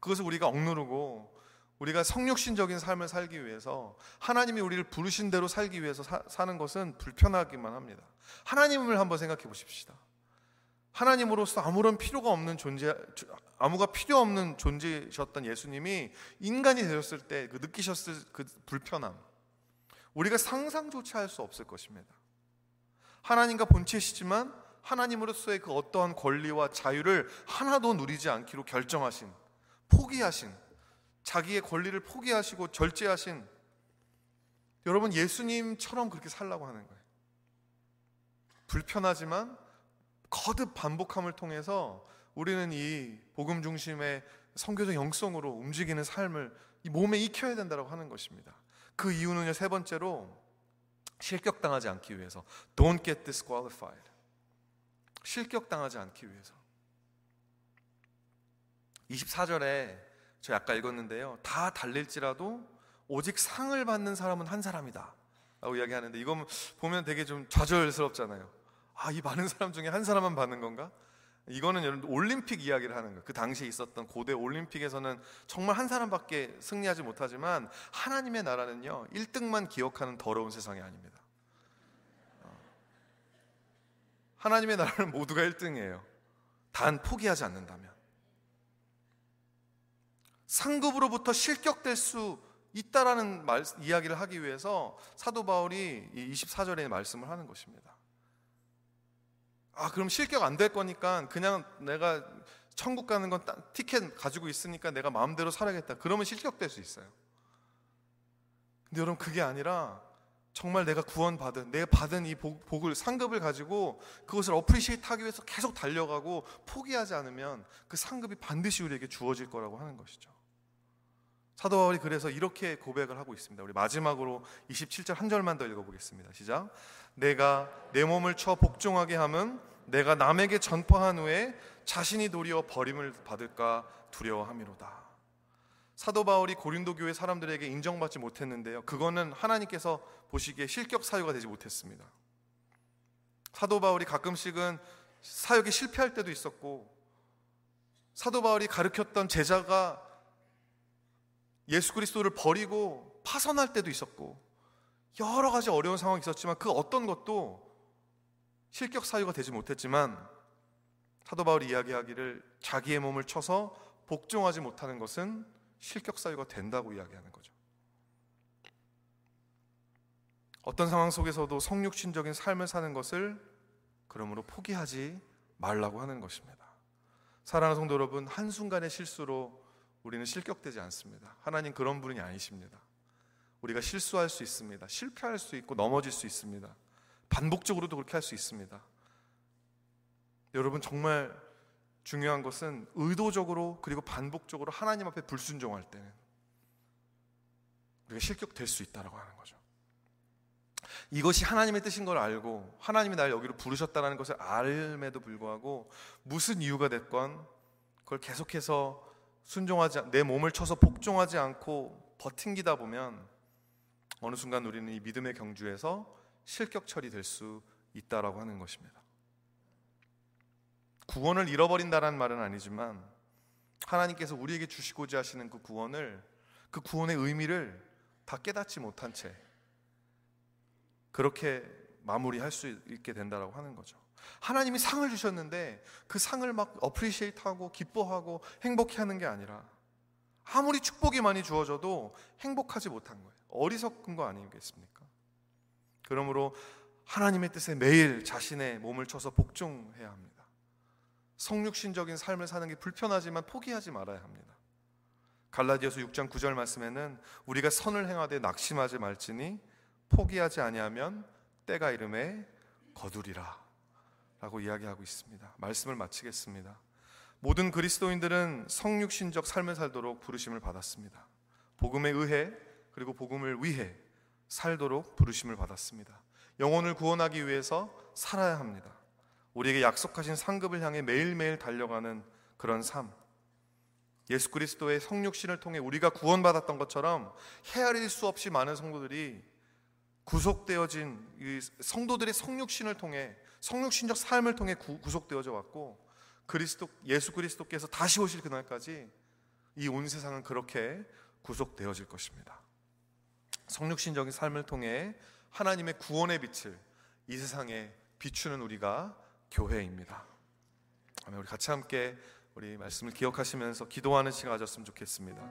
그것을 우리가 억누르고 우리가 성육신적인 삶을 살기 위해서 하나님이 우리를 부르신 대로 살기 위해서 사, 사는 것은 불편하기만 합니다. 하나님을 한번 생각해 보십시다. 하나님으로서 아무런 필요가 없는 존재, 아무가 필요 없는 존재셨던 예수님이 인간이 되셨을 때 그 느끼셨을 그 불편함, 우리가 상상조차 할 수 없을 것입니다. 하나님과 본체시지만 하나님으로서의 그 어떠한 권리와 자유를 하나도 누리지 않기로 결정하신, 포기하신, 자기의 권리를 포기하시고 절제하신 여러분 예수님처럼 그렇게 살라고 하는 거예요. 불편하지만 거듭 반복함을 통해서 우리는 이 복음 중심의 성교적 영성으로 움직이는 삶을 이 몸에 익혀야 된다고 하는 것입니다. 그 이유는요 세 번째로 실격당하지 않기 위해서. Don't get disqualified. 실격당하지 않기 위해서. 24절에 저 아까 읽었는데요 다 달릴지라도 오직 상을 받는 사람은 한 사람이다. 라고 이야기하는데 이건 보면 되게 좀 좌절스럽잖아요. 아, 이 많은 사람 중에 한 사람만 받는 건가? 이거는 여러분 올림픽 이야기를 하는 거예요. 그 당시에 있었던 고대 올림픽에서는 정말 한 사람밖에 승리하지 못하지만 하나님의 나라는요 1등만 기억하는 더러운 세상이 아닙니다. 어. 하나님의 나라는 모두가 1등이에요. 단 포기하지 않는다면 상급으로부터 실격될 수 있다라는 말, 이야기를 하기 위해서 사도 바울이 이 24절에 말씀을 하는 것입니다. 아, 그럼 실격 안 될 거니까 그냥 내가 천국 가는 건 티켓 가지고 있으니까 내가 마음대로 살아야겠다. 그러면 실격될 수 있어요. 근데 여러분 그게 아니라 정말 내가 구원받은 내가 받은 이 복, 을 상급을 가지고 그것을 appreciate 하기 위해서 계속 달려가고 포기하지 않으면 그 상급이 반드시 우리에게 주어질 거라고 하는 것이죠. 사도 바울이 그래서 이렇게 고백을 하고 있습니다. 우리 마지막으로 27절 한 절만 더 읽어보겠습니다. 시작. 내가 내 몸을 쳐 복종하게 함은 내가 남에게 전파한 후에 자신이 도리어 버림을 받을까 두려워함이로다. 사도 바울이 고린도 교회 사람들에게 인정받지 못했는데요. 그거는 하나님께서 보시기에 실격 사유가 되지 못했습니다. 사도 바울이 가끔씩은 사역에 실패할 때도 있었고 사도 바울이 가르쳤던 제자가 예수 그리스도를 버리고 파선할 때도 있었고 여러 가지 어려운 상황이 있었지만 그 어떤 것도 실격 사유가 되지 못했지만 사도 바울이 이야기하기를 자기의 몸을 쳐서 복종하지 못하는 것은 실격 사유가 된다고 이야기하는 거죠. 어떤 상황 속에서도 성육신적인 삶을 사는 것을 그러므로 포기하지 말라고 하는 것입니다. 사랑하는 성도 여러분, 한순간의 실수로 우리는 실격되지 않습니다. 하나님 그런 분이 아니십니다. 우리가 실수할 수 있습니다. 실패할 수 있고 넘어질 수 있습니다. 반복적으로도 그렇게 할 수 있습니다. 여러분 정말 중요한 것은 의도적으로 그리고 반복적으로 하나님 앞에 불순종할 때는 우리가 실격될 수 있다라고 하는 거죠. 이것이 하나님의 뜻인 걸 알고 하나님이 날 여기로 부르셨다는 것을 알음에도 불구하고 무슨 이유가 됐건 그걸 계속해서 순종하지 내 몸을 쳐서 복종하지 않고 버팅기다 보면 어느 순간 우리는 이 믿음의 경주에서 실격 처리될 수 있다라고 하는 것입니다. 구원을 잃어버린다라는 말은 아니지만 하나님께서 우리에게 주시고자 하시는 그 구원을 그 구원의 의미를 다 깨닫지 못한 채 그렇게 마무리할 수 있게 된다라고 하는 거죠. 하나님이 상을 주셨는데 그 상을 막 어프리시에이트하고 기뻐하고 행복해하는 게 아니라 아무리 축복이 많이 주어져도 행복하지 못한 거예요. 어리석은 거 아니겠습니까? 그러므로 하나님의 뜻에 매일 자신의 몸을 쳐서 복종해야 합니다. 성육신적인 삶을 사는 게 불편하지만 포기하지 말아야 합니다. 갈라디아서 6장 9절 말씀에는 우리가 선을 행하되 낙심하지 말지니 포기하지 아니하면 때가 이름에 거두리라. 라고 이야기하고 있습니다. 말씀을 마치겠습니다. 모든 그리스도인들은 성육신적 삶을 살도록 부르심을 받았습니다. 복음에 의해 그리고 복음을 위해 살도록 부르심을 받았습니다. 영혼을 구원하기 위해서 살아야 합니다. 우리에게 약속하신 상급을 향해 매일매일 달려가는 그런 삶. 예수 그리스도의 성육신을 통해 우리가 구원받았던 것처럼 헤아릴 수 없이 많은 성도들이 구속되어진 성도들의 성육신을 통해 성육신적 삶을 통해 구, 속되어져 왔고 그리스도 예수 그리스도께서 다시 오실 그날까지 이 온 세상은 그렇게 구속되어질 것입니다. 성육신적인 삶을 통해 하나님의 구원의 빛을 이 세상에 비추는 우리가 교회입니다. 우리 같이 함께 우리 말씀을 기억하시면서 기도하는 시간 가졌으면 좋겠습니다.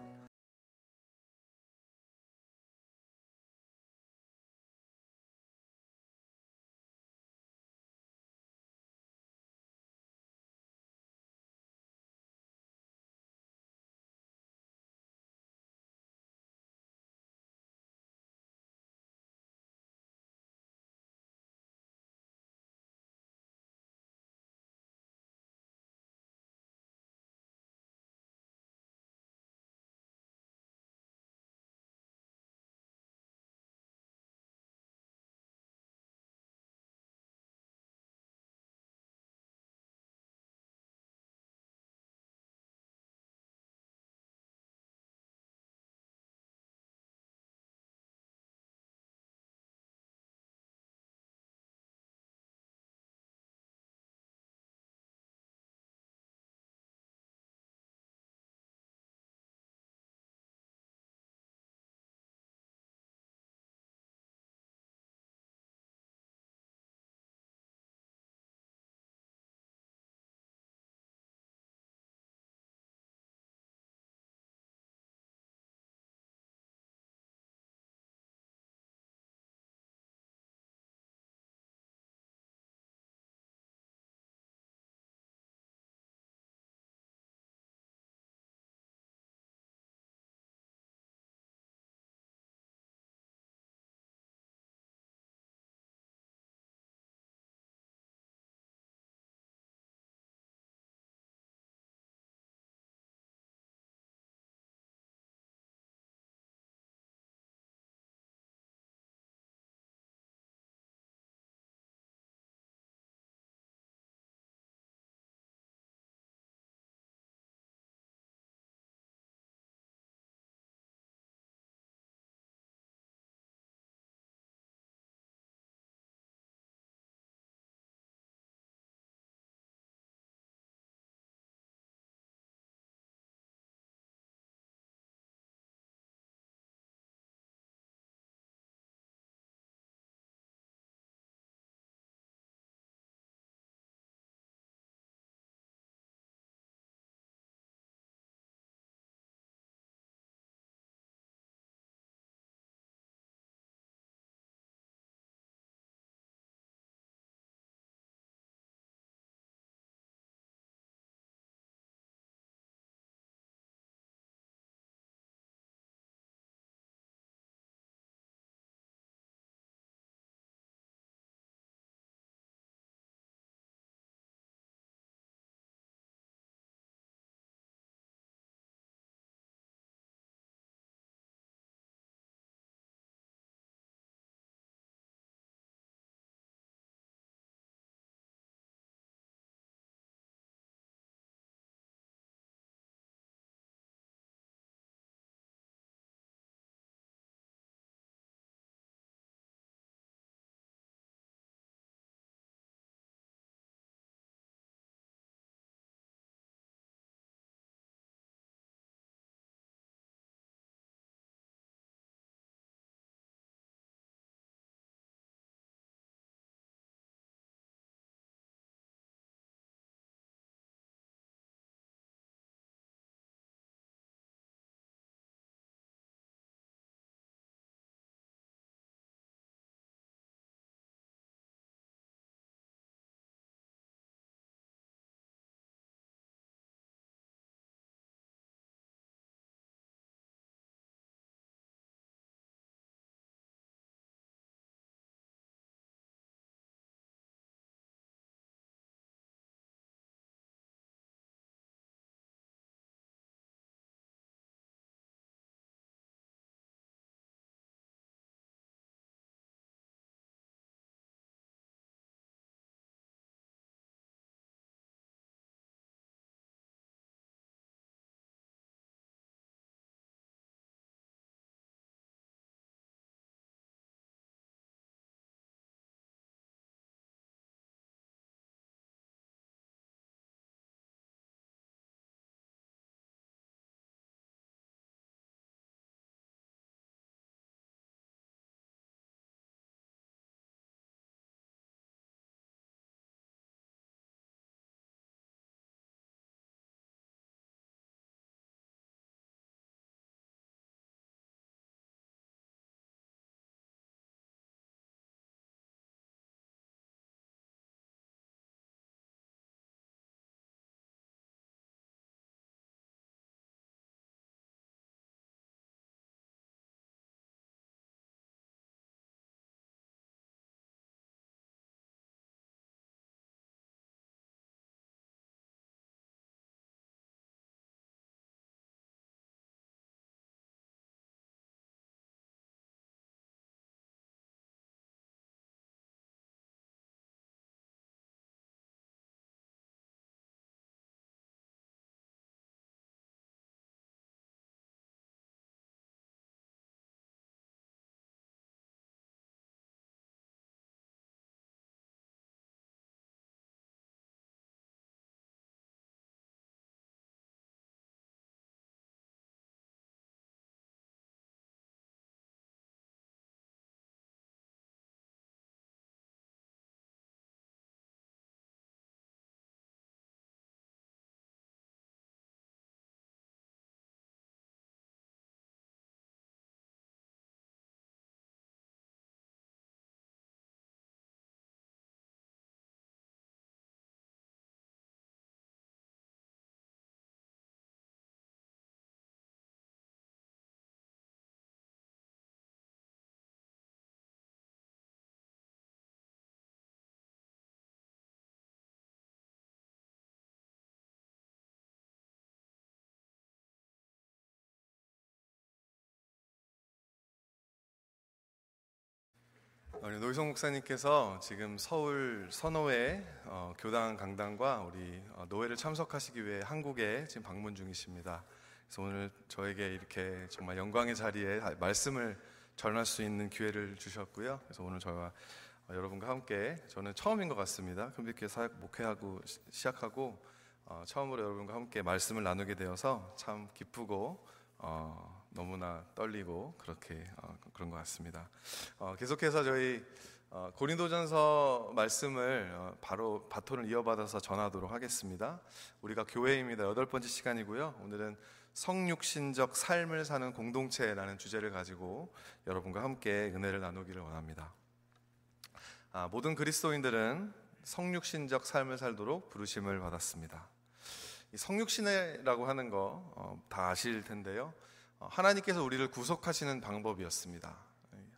우리 노희성 목사님께서 지금 서울 선호회 어, 교당 강당과 우리 어, 노회를 참석하시기 위해 한국에 지금 방문 중이십니다. 그래서 오늘 저에게 이렇게 정말 영광의 자리에 말씀을 전할 수 있는 기회를 주셨고요. 그래서 오늘 저와 어, 여러분과 함께 저는 처음인 것 같습니다. 금빛교회 사역 목회하고 시- 시작하고 어, 처음으로 여러분과 함께 말씀을 나누게 되어서 참 기쁘고 어, 너무나 떨리고 그렇게 어, 그런 것 같습니다. 어, 계속해서 저희 어, 고린도전서 말씀을 어, 바로 바톤을 이어받아서 전하도록 하겠습니다. 우리가 교회입니다. 여덟 번째 시간이고요. 오늘은 성육신적 삶을 사는 공동체라는 주제를 가지고 여러분과 함께 은혜를 나누기를 원합니다. 아, 모든 그리스도인들은 성육신적 삶을 살도록 부르심을 받았습니다. 이 성육신이라고 하는 거 다 아실 텐데요. 어, 하나님께서 우리를 구속하시는 방법이었습니다.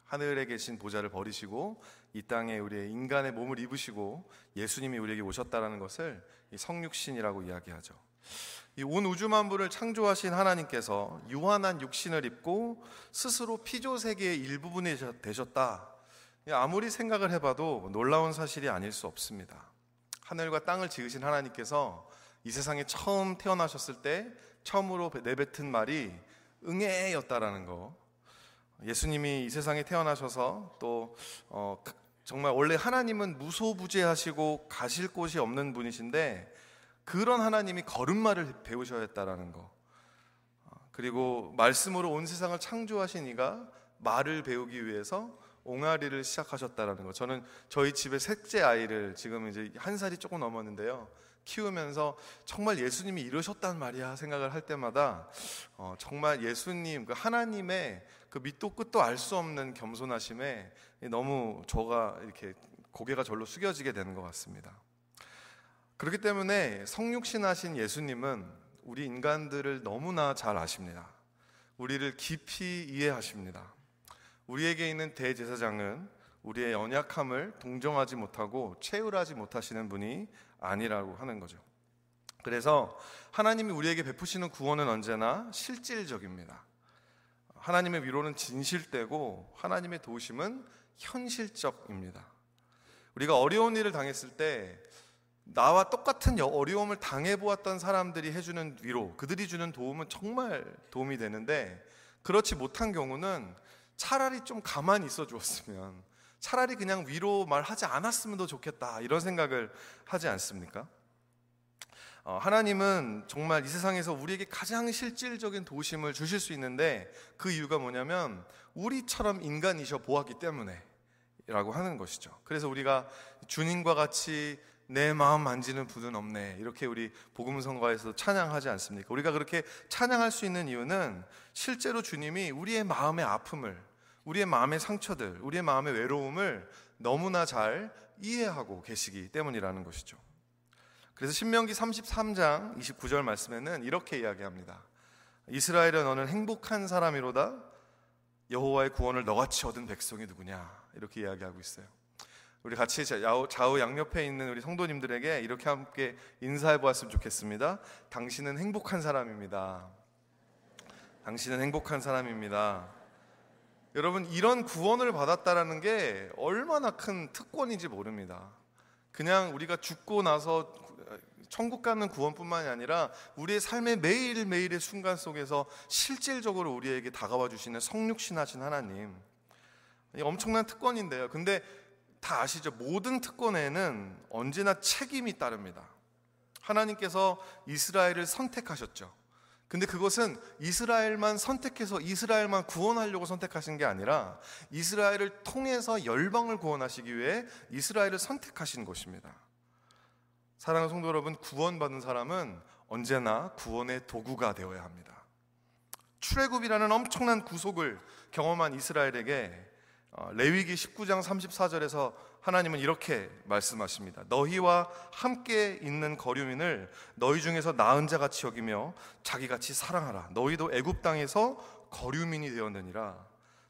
하늘에 계신 보좌를 버리시고 이 땅에 우리의 인간의 몸을 입으시고 예수님이 우리에게 오셨다라는 것을 이 성육신이라고 이야기하죠. 이 온 우주 만물을 창조하신 하나님께서 유한한 육신을 입고 스스로 피조 세계의 일부분이 되셨다. 아무리 생각을 해봐도 놀라운 사실이 아닐 수 없습니다. 하늘과 땅을 지으신 하나님께서 이 세상에 처음 태어나셨을 때 처음으로 내뱉은 말이 응애였다라는 거. 예수님이 이 세상에 태어나셔서 또 어, 정말 원래 하나님은 무소부재하시고 가실 곳이 없는 분이신데 그런 하나님이 걸음마를 배우셔야 했다라는 거. 어, 그리고 말씀으로 온 세상을 창조하신 이가 말을 배우기 위해서 옹알이를 시작하셨다라는 거. 저는 저희 집에 셋째 아이를 지금 이제 한 살이 조금 넘었는데요. 키우면서 정말 예수님이 이러셨단 말이야 생각을 할 때마다 어, 정말 예수님 그 하나님의 그 밑도 끝도 알 수 없는 겸손하심에 너무 저가 이렇게 고개가 절로 숙여지게 되는 것 같습니다. 그렇기 때문에 성육신하신 예수님은 우리 인간들을 너무나 잘 아십니다. 우리를 깊이 이해하십니다. 우리에게 있는 대제사장은 우리의 연약함을 동정하지 못하고 채울하지 못하시는 분이 아니라고 하는 거죠. 그래서 하나님이 우리에게 베푸시는 구원은 언제나 실질적입니다. 하나님의 위로는 진실되고 하나님의 도우심은 현실적입니다. 우리가 어려운 일을 당했을 때 나와 똑같은 어려움을 당해보았던 사람들이 해주는 위로, 그들이 주는 도움은 정말 도움이 되는데 그렇지 못한 경우는 차라리 좀 가만히 있어 주었으면 차라리 그냥 위로 말하지 않았으면 더 좋겠다 이런 생각을 하지 않습니까? 어, 하나님은 정말 이 세상에서 우리에게 가장 실질적인 도심을 주실 수 있는데 그 이유가 뭐냐면 우리처럼 인간이셔 보았기 때문에 라고 하는 것이죠. 그래서 우리가 주님과 같이 내 마음 만지는 분은 없네. 이렇게 우리 복음성가에서 찬양하지 않습니까? 우리가 그렇게 찬양할 수 있는 이유는 실제로 주님이 우리의 마음의 아픔을, 우리의 마음의 상처들, 우리의 마음의 외로움을 너무나 잘 이해하고 계시기 때문이라는 것이죠. 그래서 신명기 33장 29절 말씀에는 이렇게 이야기합니다. 이스라엘은 너는 행복한 사람이로다. 여호와의 구원을 너같이 얻은 백성이 누구냐? 이렇게 이야기하고 있어요. 우리 같이 좌우 양옆에 있는 우리 성도님들에게 이렇게 함께 인사해 보았으면 좋겠습니다. 당신은 행복한 사람입니다. 당신은 행복한 사람입니다. 여러분 이런 구원을 받았다라는 게 얼마나 큰 특권인지 모릅니다. 그냥 우리가 죽고 나서 천국 가는 구원뿐만이 아니라 우리의 삶의 매일매일의 순간 속에서 실질적으로 우리에게 다가와 주시는 성육신하신 하나님. 엄청난 특권인데요. 근데 다 아시죠? 모든 특권에는 언제나 책임이 따릅니다. 하나님께서 이스라엘을 선택하셨죠. 근데 그것은 이스라엘만 선택해서 이스라엘만 구원하려고 선택하신 게 아니라 이스라엘을 통해서 열방을 구원하시기 위해 이스라엘을 선택하신 것입니다. 사랑하는 성도 여러분, 구원받은 사람은 언제나 구원의 도구가 되어야 합니다. 출애굽이라는 엄청난 구속을 경험한 이스라엘에게 어, 레위기 19장 34절에서 하나님은 이렇게 말씀하십니다. 너희와 함께 있는 거류민을 너희 중에서 나은 자 같이 여기며 자기 같이 사랑하라. 너희도 애굽 땅에서 거류민이 되었느니라.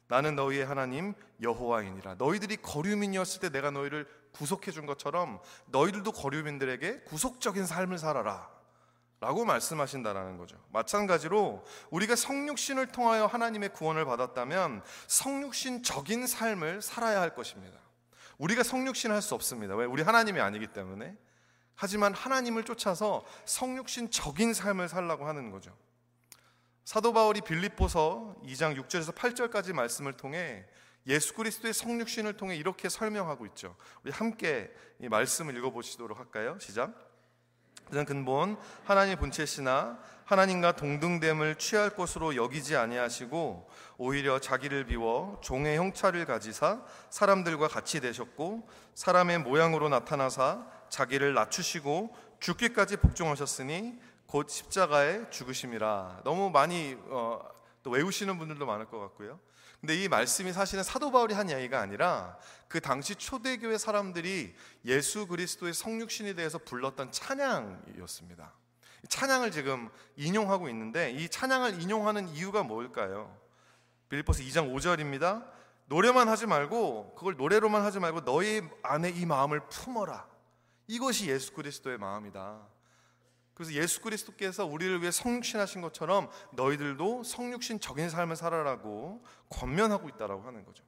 나는 너희의 하나님 여호와이니라. 너희들이 거류민이었을 때 내가 너희를 구속해 준 것처럼 너희들도 거류민들에게 구속적인 삶을 살아라. 라고 말씀하신다라는 거죠. 마찬가지로 우리가 성육신을 통하여 하나님의 구원을 받았다면 성육신적인 삶을 살아야 할 것입니다. 우리가 성육신 할 수 없습니다. 왜? 우리 하나님이 아니기 때문에. 하지만 하나님을 쫓아서 성육신적인 삶을 살라고 하는 거죠. 사도 바울이 빌립보서 2장 6절에서 8절까지 말씀을 통해 예수 그리스도의 성육신을 통해 이렇게 설명하고 있죠. 우리 함께 이 말씀을 읽어 보시도록 할까요? 시작. 그는 근본 하나님의 본체시나 하나님과 동등됨을 취할 것으로 여기지 아니하시고 오히려 자기를 비워 종의 형차를 가지사 사람들과 같이 되셨고 사람의 모양으로 나타나사 자기를 낮추시고 죽기까지 복종하셨으니 곧 십자가에 죽으심이라. 너무 많이 어, 또 외우시는 분들도 많을 것 같고요. 근데 이 말씀이 사실은 사도 바울이 한 이야기가 아니라 그 당시 초대교회 사람들이 예수 그리스도의 성육신에 대해서 불렀던 찬양이었습니다. 찬양을 지금 인용하고 있는데 이 찬양을 인용하는 이유가 뭘까요? 빌립보서 2장 5절입니다. 노래만 하지 말고 그걸 노래로만 하지 말고 너희 안에 이 마음을 품어라. 이것이 예수 그리스도의 마음이다. 그래서 예수 그리스도께서 우리를 위해 성육신하신 것처럼 너희들도 성육신적인 삶을 살아라고 권면하고 있다라고 하는 거죠.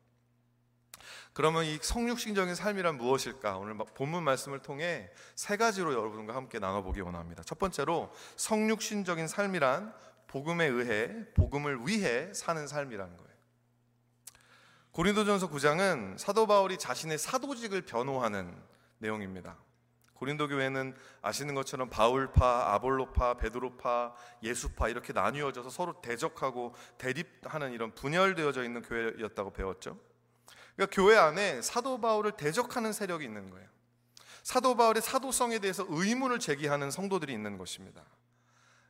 그러면 이 성육신적인 삶이란 무엇일까? 오늘 본문 말씀을 통해 세 가지로 여러분과 함께 나눠보기 원합니다. 첫 번째로 성육신적인 삶이란 복음에 의해 복음을 위해 사는 삶이라는 거예요. 고린도전서 9장은 사도 바울이 자신의 사도직을 변호하는 내용입니다. 고린도 교회는 아시는 것처럼 바울파, 아볼로파, 베드로파, 예수파 이렇게 나뉘어져서 서로 대적하고 대립하는 이런 분열되어져 있는 교회였다고 배웠죠. 그러니까 교회 안에 사도 바울을 대적하는 세력이 있는 거예요. 사도 바울의 사도성에 대해서 의문을 제기하는 성도들이 있는 것입니다.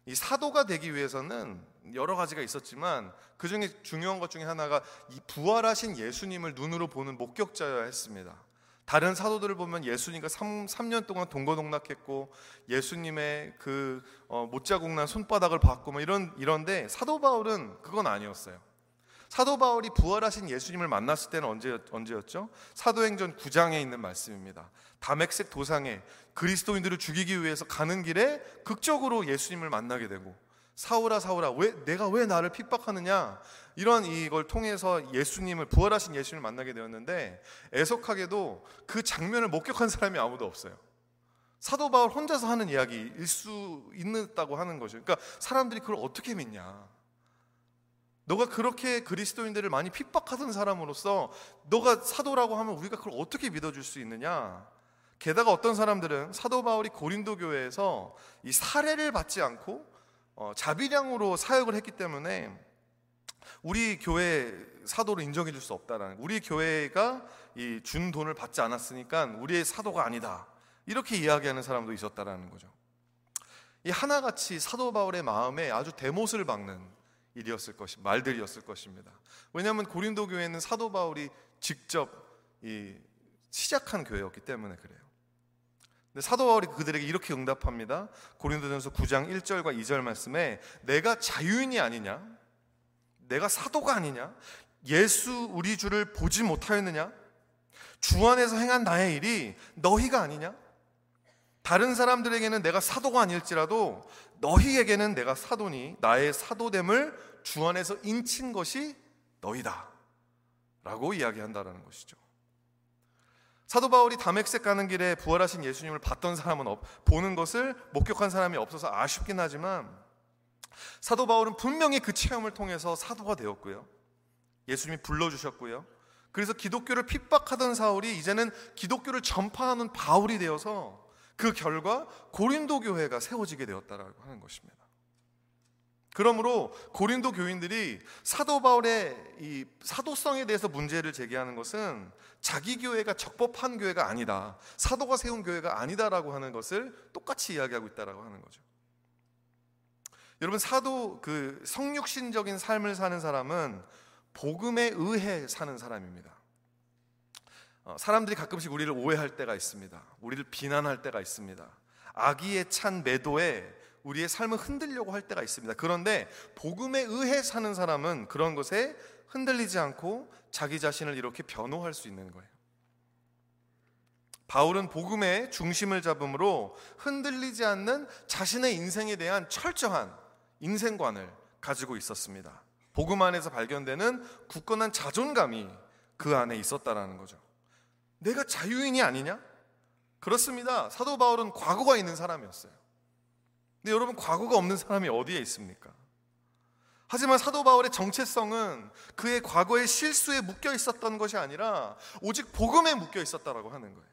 이 사도가 되기 위해서는 여러 가지가 있었지만 그 중에 중요한 것 중에 하나가 이 부활하신 예수님을 눈으로 보는 목격자여야 했습니다. 다른 사도들을 보면 예수님과 3, 3년 동안 동거동락했고 예수님의 그 어, 못자국난 손바닥을 받고 뭐 이런 이런데 사도 바울은 그건 아니었어요. 사도 바울이 부활하신 예수님을 만났을 때는 언제 언제였죠? 사도행전 9장에 있는 말씀입니다. 다맥색 도상에 그리스도인들을 죽이기 위해서 가는 길에 극적으로 예수님을 만나게 되고 사울아 사울아 왜 내가 왜 나를 핍박하느냐 이런 이걸 통해서 예수님을 부활하신 예수님을 만나게 되었는데 애석하게도 그 장면을 목격한 사람이 아무도 없어요. 사도 바울 혼자서 하는 이야기일 수 있다고 하는 거죠. 그러니까 사람들이 그걸 어떻게 믿냐? 너가 그렇게 그리스도인들을 많이 핍박하던 사람으로서 너가 사도라고 하면 우리가 그걸 어떻게 믿어줄 수 있느냐? 게다가 어떤 사람들은 사도 바울이 고린도 교회에서 이 사례를 받지 않고 어, 자비량으로 사역을 했기 때문에 우리 교회 사도로 인정해 줄 수 없다라는 우리 교회가 이 준 돈을 받지 않았으니까 우리의 사도가 아니다 이렇게 이야기하는 사람도 있었다라는 거죠. 이 하나같이 사도 바울의 마음에 아주 대못을 박는 일이었을 것이 말들이었을 것입니다. 왜냐하면 고린도 교회는 사도 바울이 직접 이 시작한 교회였기 때문에 그래요. 근데 사도 바울이 그들에게 이렇게 응답합니다. 고린도전서 9장 1절과 2절 말씀에 내가 자유인이 아니냐? 내가 사도가 아니냐? 예수 우리 주를 보지 못하였느냐? 주 안에서 행한 나의 일이 너희가 아니냐? 다른 사람들에게는 내가 사도가 아닐지라도 너희에게는 내가 사도니 나의 사도됨을 주 안에서 인친 것이 너희다. 라고 이야기한다라는 것이죠. 사도 바울이 담액색 가는 길에 부활하신 예수님을 봤던 사람은 없, 보는 것을 목격한 사람이 없어서 아쉽긴 하지만 사도 바울은 분명히 그 체험을 통해서 사도가 되었고요. 예수님이 불러주셨고요. 그래서 기독교를 핍박하던 사울이 이제는 기독교를 전파하는 바울이 되어서 그 결과 고린도 교회가 세워지게 되었다라고 하는 것입니다. 그러므로 고린도 교인들이 사도 바울의 이 사도성에 대해서 문제를 제기하는 것은 자기 교회가 적법한 교회가 아니다. 사도가 세운 교회가 아니다라고 하는 것을 똑같이 이야기하고 있다라고 하는 거죠. 여러분 사도 그 성육신적인 삶을 사는 사람은 복음에 의해 사는 사람입니다. 어, 사람들이 가끔씩 우리를 오해할 때가 있습니다. 우리를 비난할 때가 있습니다. 악의에 찬 매도에 우리의 삶을 흔들려고 할 때가 있습니다. 그런데 복음에 의해 사는 사람은 그런 것에 흔들리지 않고 자기 자신을 이렇게 변호할 수 있는 거예요. 바울은 복음의 중심을 잡음으로 흔들리지 않는 자신의 인생에 대한 철저한 인생관을 가지고 있었습니다. 복음 안에서 발견되는 굳건한 자존감이 그 안에 있었다라는 거죠. 내가 자유인이 아니냐? 그렇습니다. 사도 바울은 과거가 있는 사람이었어요. 근데 여러분 과거가 없는 사람이 어디에 있습니까? 하지만 사도 바울의 정체성은 그의 과거의 실수에 묶여 있었던 것이 아니라 오직 복음에 묶여 있었다라고 하는 거예요.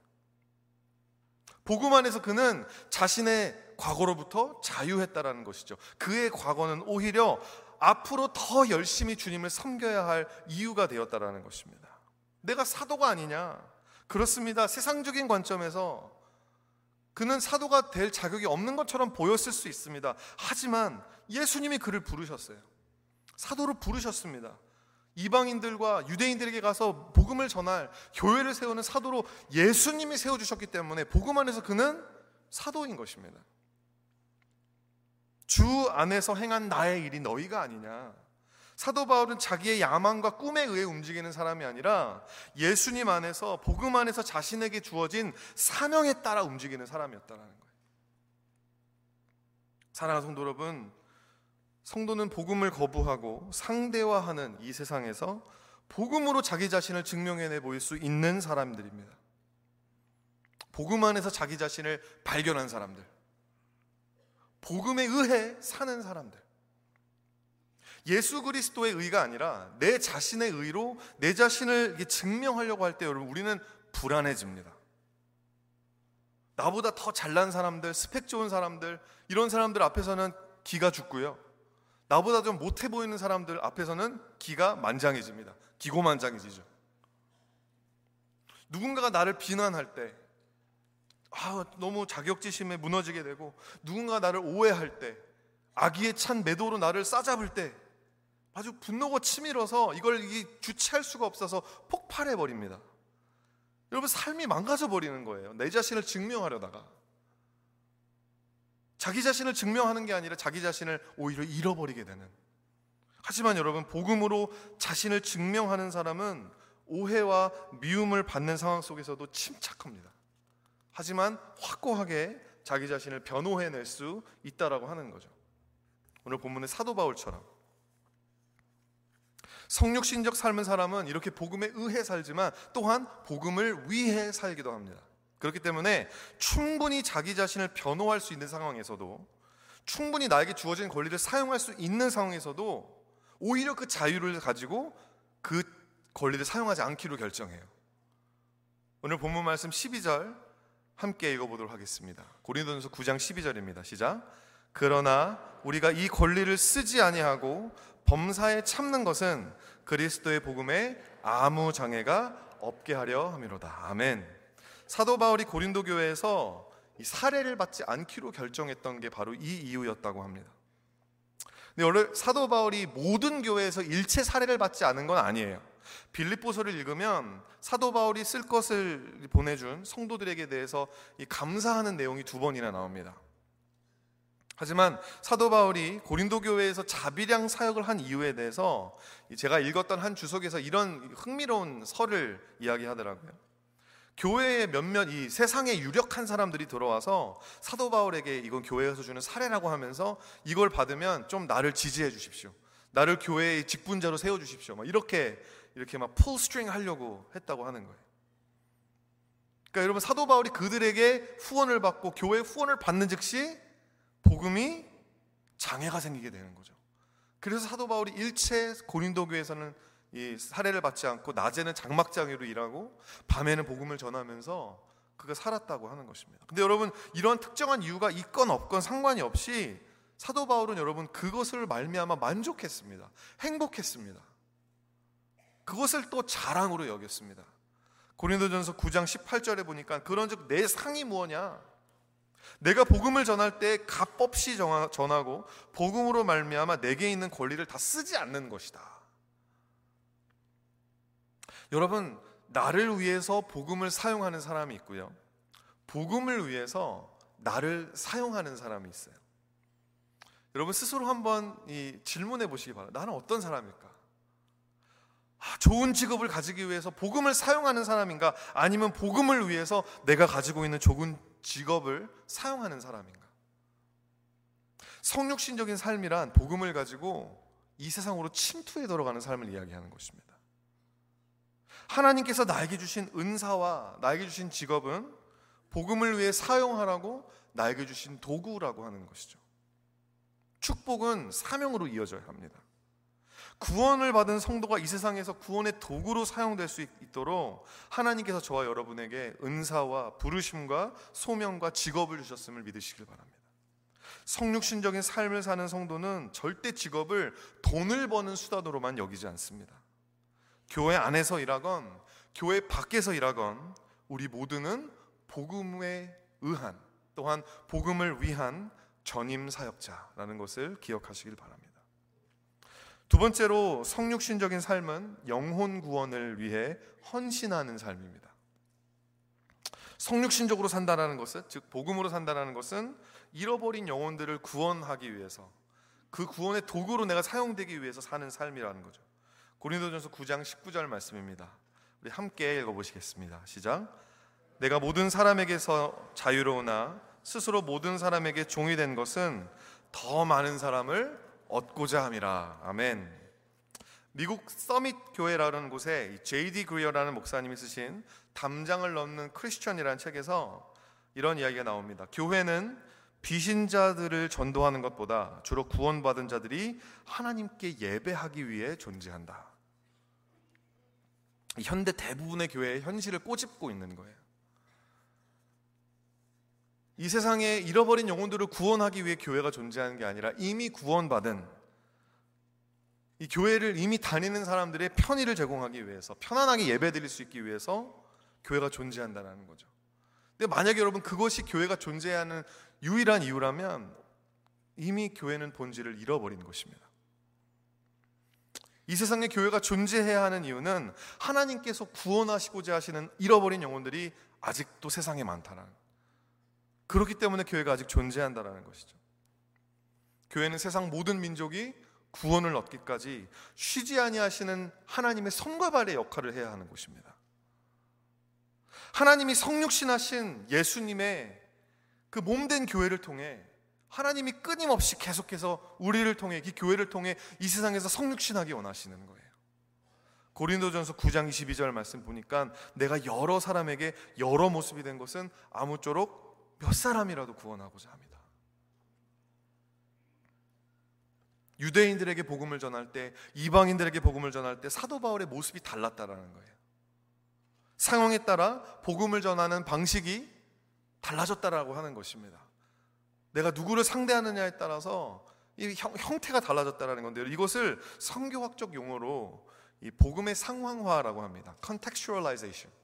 복음 안에서 그는 자신의 과거로부터 자유했다라는 것이죠. 그의 과거는 오히려 앞으로 더 열심히 주님을 섬겨야 할 이유가 되었다라는 것입니다. 내가 사도가 아니냐? 그렇습니다. 세상적인 관점에서 그는 사도가 될 자격이 없는 것처럼 보였을 수 있습니다. 하지만 예수님이 그를 부르셨어요. 사도로 부르셨습니다. 이방인들과 유대인들에게 가서 복음을 전할 교회를 세우는 사도로 예수님이 세워주셨기 때문에 복음 안에서 그는 사도인 것입니다. 주 안에서 행한 나의 일이 너희가 아니냐. 사도 바울은 자기의 야망과 꿈에 의해 움직이는 사람이 아니라 예수님 안에서 복음 안에서 자신에게 주어진 사명에 따라 움직이는 사람이었다는 거예요. 사랑하는 성도 여러분, 성도는 복음을 거부하고 상대화하는 이 세상에서 복음으로 자기 자신을 증명해내 보일 수 있는 사람들입니다. 복음 안에서 자기 자신을 발견한 사람들. 복음에 의해 사는 사람들. 예수 그리스도의 의가 아니라 내 자신의 의로 내 자신을 증명하려고 할 때 여러분 우리는 불안해집니다. 나보다 더 잘난 사람들, 스펙 좋은 사람들, 이런 사람들 앞에서는 기가 죽고요. 나보다 좀 못해 보이는 사람들 앞에서는 기가 만장해집니다. 기고만장해지죠. 누군가가 나를 비난할 때, 아, 너무 자격지심에 무너지게 되고, 누군가 나를 오해할 때, 악의에 찬 매도로 나를 싸잡을 때, 아주 분노가 치밀어서 이걸 주체할 수가 없어서 폭발해 버립니다. 여러분 삶이 망가져 버리는 거예요. 내 자신을 증명하려다가 자기 자신을 증명하는 게 아니라 자기 자신을 오히려 잃어버리게 되는. 하지만 여러분 복음으로 자신을 증명하는 사람은 오해와 미움을 받는 상황 속에서도 침착합니다. 하지만 확고하게 자기 자신을 변호해낼 수 있다라고 하는 거죠. 오늘 본문의 사도 바울처럼 성육신적 삶은 사람은 이렇게 복음에 의해 살지만 또한 복음을 위해 살기도 합니다. 그렇기 때문에 충분히 자기 자신을 변호할 수 있는 상황에서도 충분히 나에게 주어진 권리를 사용할 수 있는 상황에서도 오히려 그 자유를 가지고 그 권리를 사용하지 않기로 결정해요. 오늘 본문 말씀 12절 함께 읽어보도록 하겠습니다. 고린도전서 9장 12절입니다. 시작. 그러나 우리가 이 권리를 쓰지 아니하고 범사에 참는 것은 그리스도의 복음에 아무 장애가 없게 하려 함이로다. 아멘. 사도 바울이 고린도 교회에서 사례를 받지 않기로 결정했던 게 바로 이 이유였다고 합니다. 근데 원래 사도 바울이 모든 교회에서 일체 사례를 받지 않은 건 아니에요. 빌립보서를 읽으면 사도 바울이 쓸 것을 보내준 성도들에게 대해서 감사하는 내용이 두 번이나 나옵니다. 하지만 사도 바울이 고린도 교회에서 자비량 사역을 한 이유에 대해서 제가 읽었던 한 주석에서 이런 흥미로운 설을 이야기하더라고요. 교회에 몇몇 이 세상에 유력한 사람들이 들어와서 사도 바울에게 이건 교회에서 주는 사례라고 하면서 이걸 받으면 좀 나를 지지해 주십시오. 나를 교회의 직분자로 세워 주십시오. 막 이렇게 이렇게 막 pull string 하려고 했다고 하는 거예요. 그러니까 여러분 사도 바울이 그들에게 후원을 받고 교회 후원을 받는 즉시 복음이 장애가 생기게 되는 거죠. 그래서 사도 바울이 일체 고린도 교회에서는 이 사례를 받지 않고 낮에는 장막장애로 일하고 밤에는 복음을 전하면서 그가 살았다고 하는 것입니다. 근데 여러분 이러한 특정한 이유가 있건 없건 상관이 없이 사도 바울은 여러분 그것을 말미암아 만족했습니다. 행복했습니다. 그것을 또 자랑으로 여겼습니다. 고린도전서 9장 18절에 보니까 그런즉 내 상이 무엇냐? 내가 복음을 전할 때 값 없이 전하고 복음으로 말미암아 내게 있는 권리를 다 쓰지 않는 것이다. 여러분 나를 위해서 복음을 사용하는 사람이 있고요. 복음을 위해서 나를 사용하는 사람이 있어요. 여러분 스스로 한번 질문해 보시기 바랍니다. 나는 어떤 사람일까? 아, 좋은 직업을 가지기 위해서 복음을 사용하는 사람인가? 아니면 복음을 위해서 내가 가지고 있는 좋은 직업을 사용하는 사람인가? 성육신적인 삶이란 복음을 가지고 이 세상으로 침투해 들어가는 삶을 이야기하는 것입니다. 하나님께서 나에게 주신 은사와 나에게 주신 직업은 복음을 위해 사용하라고 나에게 주신 도구라고 하는 것이죠. 축복은 사명으로 이어져야 합니다. 구원을 받은 성도가 이 세상에서 구원의 도구로 사용될 수 있도록 하나님께서 저와 여러분에게 은사와 부르심과 소명과 직업을 주셨음을 믿으시길 바랍니다. 성육신적인 삶을 사는 성도는 절대 직업을 돈을 버는 수단으로만 여기지 않습니다. 교회 안에서 일하건 교회 밖에서 일하건 우리 모두는 복음에 의한 또한 복음을 위한 전임 사역자라는 것을 기억하시길 바랍니다. 두 번째로 성육신적인 삶은 영혼 구원을 위해 헌신하는 삶입니다. 성육신적으로 산다라는 것은 즉 복음으로 산다라는 것은 잃어버린 영혼들을 구원하기 위해서 그 구원의 도구로 내가 사용되기 위해서 사는 삶이라는 거죠. 고린도전서 9장 19절 말씀입니다. 우리 함께 읽어 보시겠습니다. 시작. 내가 모든 사람에게서 자유로우나 스스로 모든 사람에게 종이 된 것은 더 많은 사람을 얻고자 함이라. 아멘. 미국 서밋 교회라는 곳에 J.D. 그리어라는 목사님이 쓰신 담장을 넘는 크리스천이라는 책에서 이런 이야기가 나옵니다. 교회는 비신자들을 전도하는 것보다 주로 구원받은 자들이 하나님께 예배하기 위해 존재한다. 현대 대부분의 교회의 현실을 꼬집고 있는 거예요. 이 세상에 잃어버린 영혼들을 구원하기 위해 교회가 존재하는 게 아니라 이미 구원받은 이 교회를 이미 다니는 사람들의 편의를 제공하기 위해서 편안하게 예배 드릴 수 있기 위해서 교회가 존재한다는 거죠. 근데 만약에 여러분 그것이 교회가 존재하는 유일한 이유라면 이미 교회는 본질을 잃어버린 것입니다. 이 세상에 교회가 존재해야 하는 이유는 하나님께서 구원하시고자 하시는 잃어버린 영혼들이 아직도 세상에 많다는 그렇기 때문에 교회가 아직 존재한다라는 것이죠. 교회는 세상 모든 민족이 구원을 얻기까지 쉬지 아니하시는 하나님의 손과 발의 역할을 해야 하는 곳입니다. 하나님이 성육신하신 예수님의 그 몸된 교회를 통해 하나님이 끊임없이 계속해서 우리를 통해 이 교회를 통해 이 세상에서 성육신하기 원하시는 거예요. 고린도전서 9장 22절 말씀 보니까 내가 여러 사람에게 여러 모습이 된 것은 아무쪼록 몇 사람이라도 구원하고자 합니다. 유대인들에게 복음을 전할 때, 이방인들에게 복음을 전할 때 사도 바울의 모습이 달랐다라는 거예요. 상황에 따라 복음을 전하는 방식이 달라졌다라고 하는 것입니다. 내가 누구를 상대하느냐에 따라서 이 형, 태가 달라졌다라는 건데요. 이것을 성교학적 용어로 이 복음의 상황화라고 합니다. contextualization.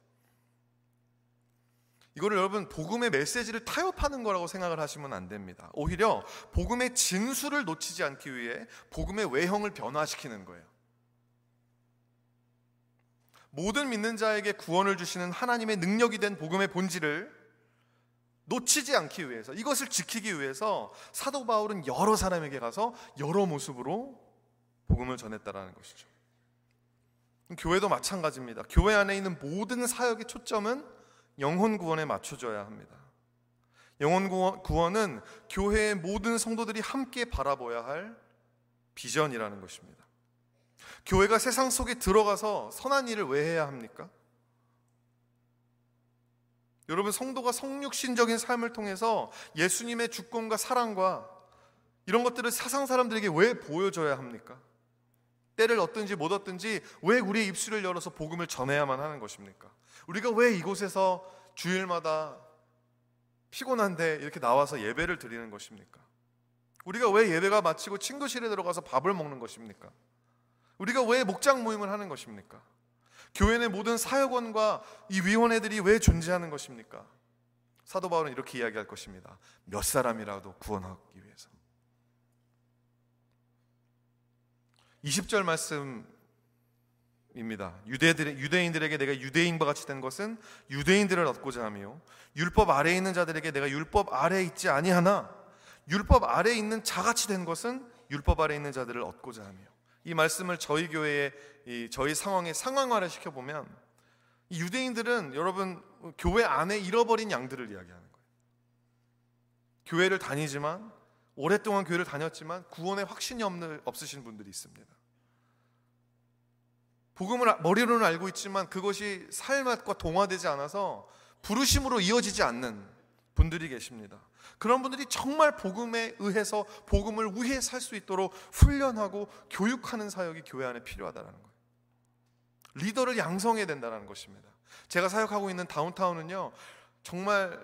이거를 여러분 복음의 메시지를 타협하는 거라고 생각을 하시면 안 됩니다. 오히려 복음의 진수를 놓치지 않기 위해 복음의 외형을 변화시키는 거예요. 모든 믿는 자에게 구원을 주시는 하나님의 능력이 된 복음의 본질을 놓치지 않기 위해서 이것을 지키기 위해서 사도 바울은 여러 사람에게 가서 여러 모습으로 복음을 전했다라는 것이죠. 교회도 마찬가지입니다. 교회 안에 있는 모든 사역의 초점은 영혼 구원에 맞춰져야 합니다. 영혼 구원은 교회의 모든 성도들이 함께 바라봐야 할 비전이라는 것입니다. 교회가 세상 속에 들어가서 선한 일을 왜 해야 합니까? 여러분 성도가 성육신적인 삶을 통해서 예수님의 주권과 사랑과 이런 것들을 사상 사람들에게 왜 보여줘야 합니까? 때를 얻든지 못 얻든지 왜 우리의 입술을 열어서 복음을 전해야만 하는 것입니까? 우리가 왜 이곳에서 주일마다 피곤한데 이렇게 나와서 예배를 드리는 것입니까? 우리가 왜 예배가 마치고 친구실에 들어가서 밥을 먹는 것입니까? 우리가 왜 목장 모임을 하는 것입니까? 교회 내 모든 사역원과 이 위원회들이 왜 존재하는 것입니까? 사도 바울은 이렇게 이야기할 것입니다. 몇 사람이라도 구원하기 위해서. 20절 말씀 입니다. 유대들 유대인들에게 내가 유대인과 같이 된 것은 유대인들을 얻고자 하며 율법 아래에 있는 자들에게 내가 율법 아래에 있지 아니하나 율법 아래에 있는 자같이 된 것은 율법 아래에 있는 자들을 얻고자 하며 이 말씀을 저희 교회의 저희 상황에 상황화를 시켜 보면 유대인들은 여러분 교회 안에 잃어버린 양들을 이야기하는 거예요. 교회를 다니지만 오랫동안 교회를 다녔지만 구원의 확신이 없는 없으신 분들이 있습니다. 복음을 머리로는 알고 있지만 그것이 삶과 동화되지 않아서 부르심으로 이어지지 않는 분들이 계십니다. 그런 분들이 정말 복음에 의해서 복음을 위해 살 수 있도록 훈련하고 교육하는 사역이 교회 안에 필요하다는 거예요. 리더를 양성해야 된다는 것입니다. 제가 사역하고 있는 다운타운은요, 정말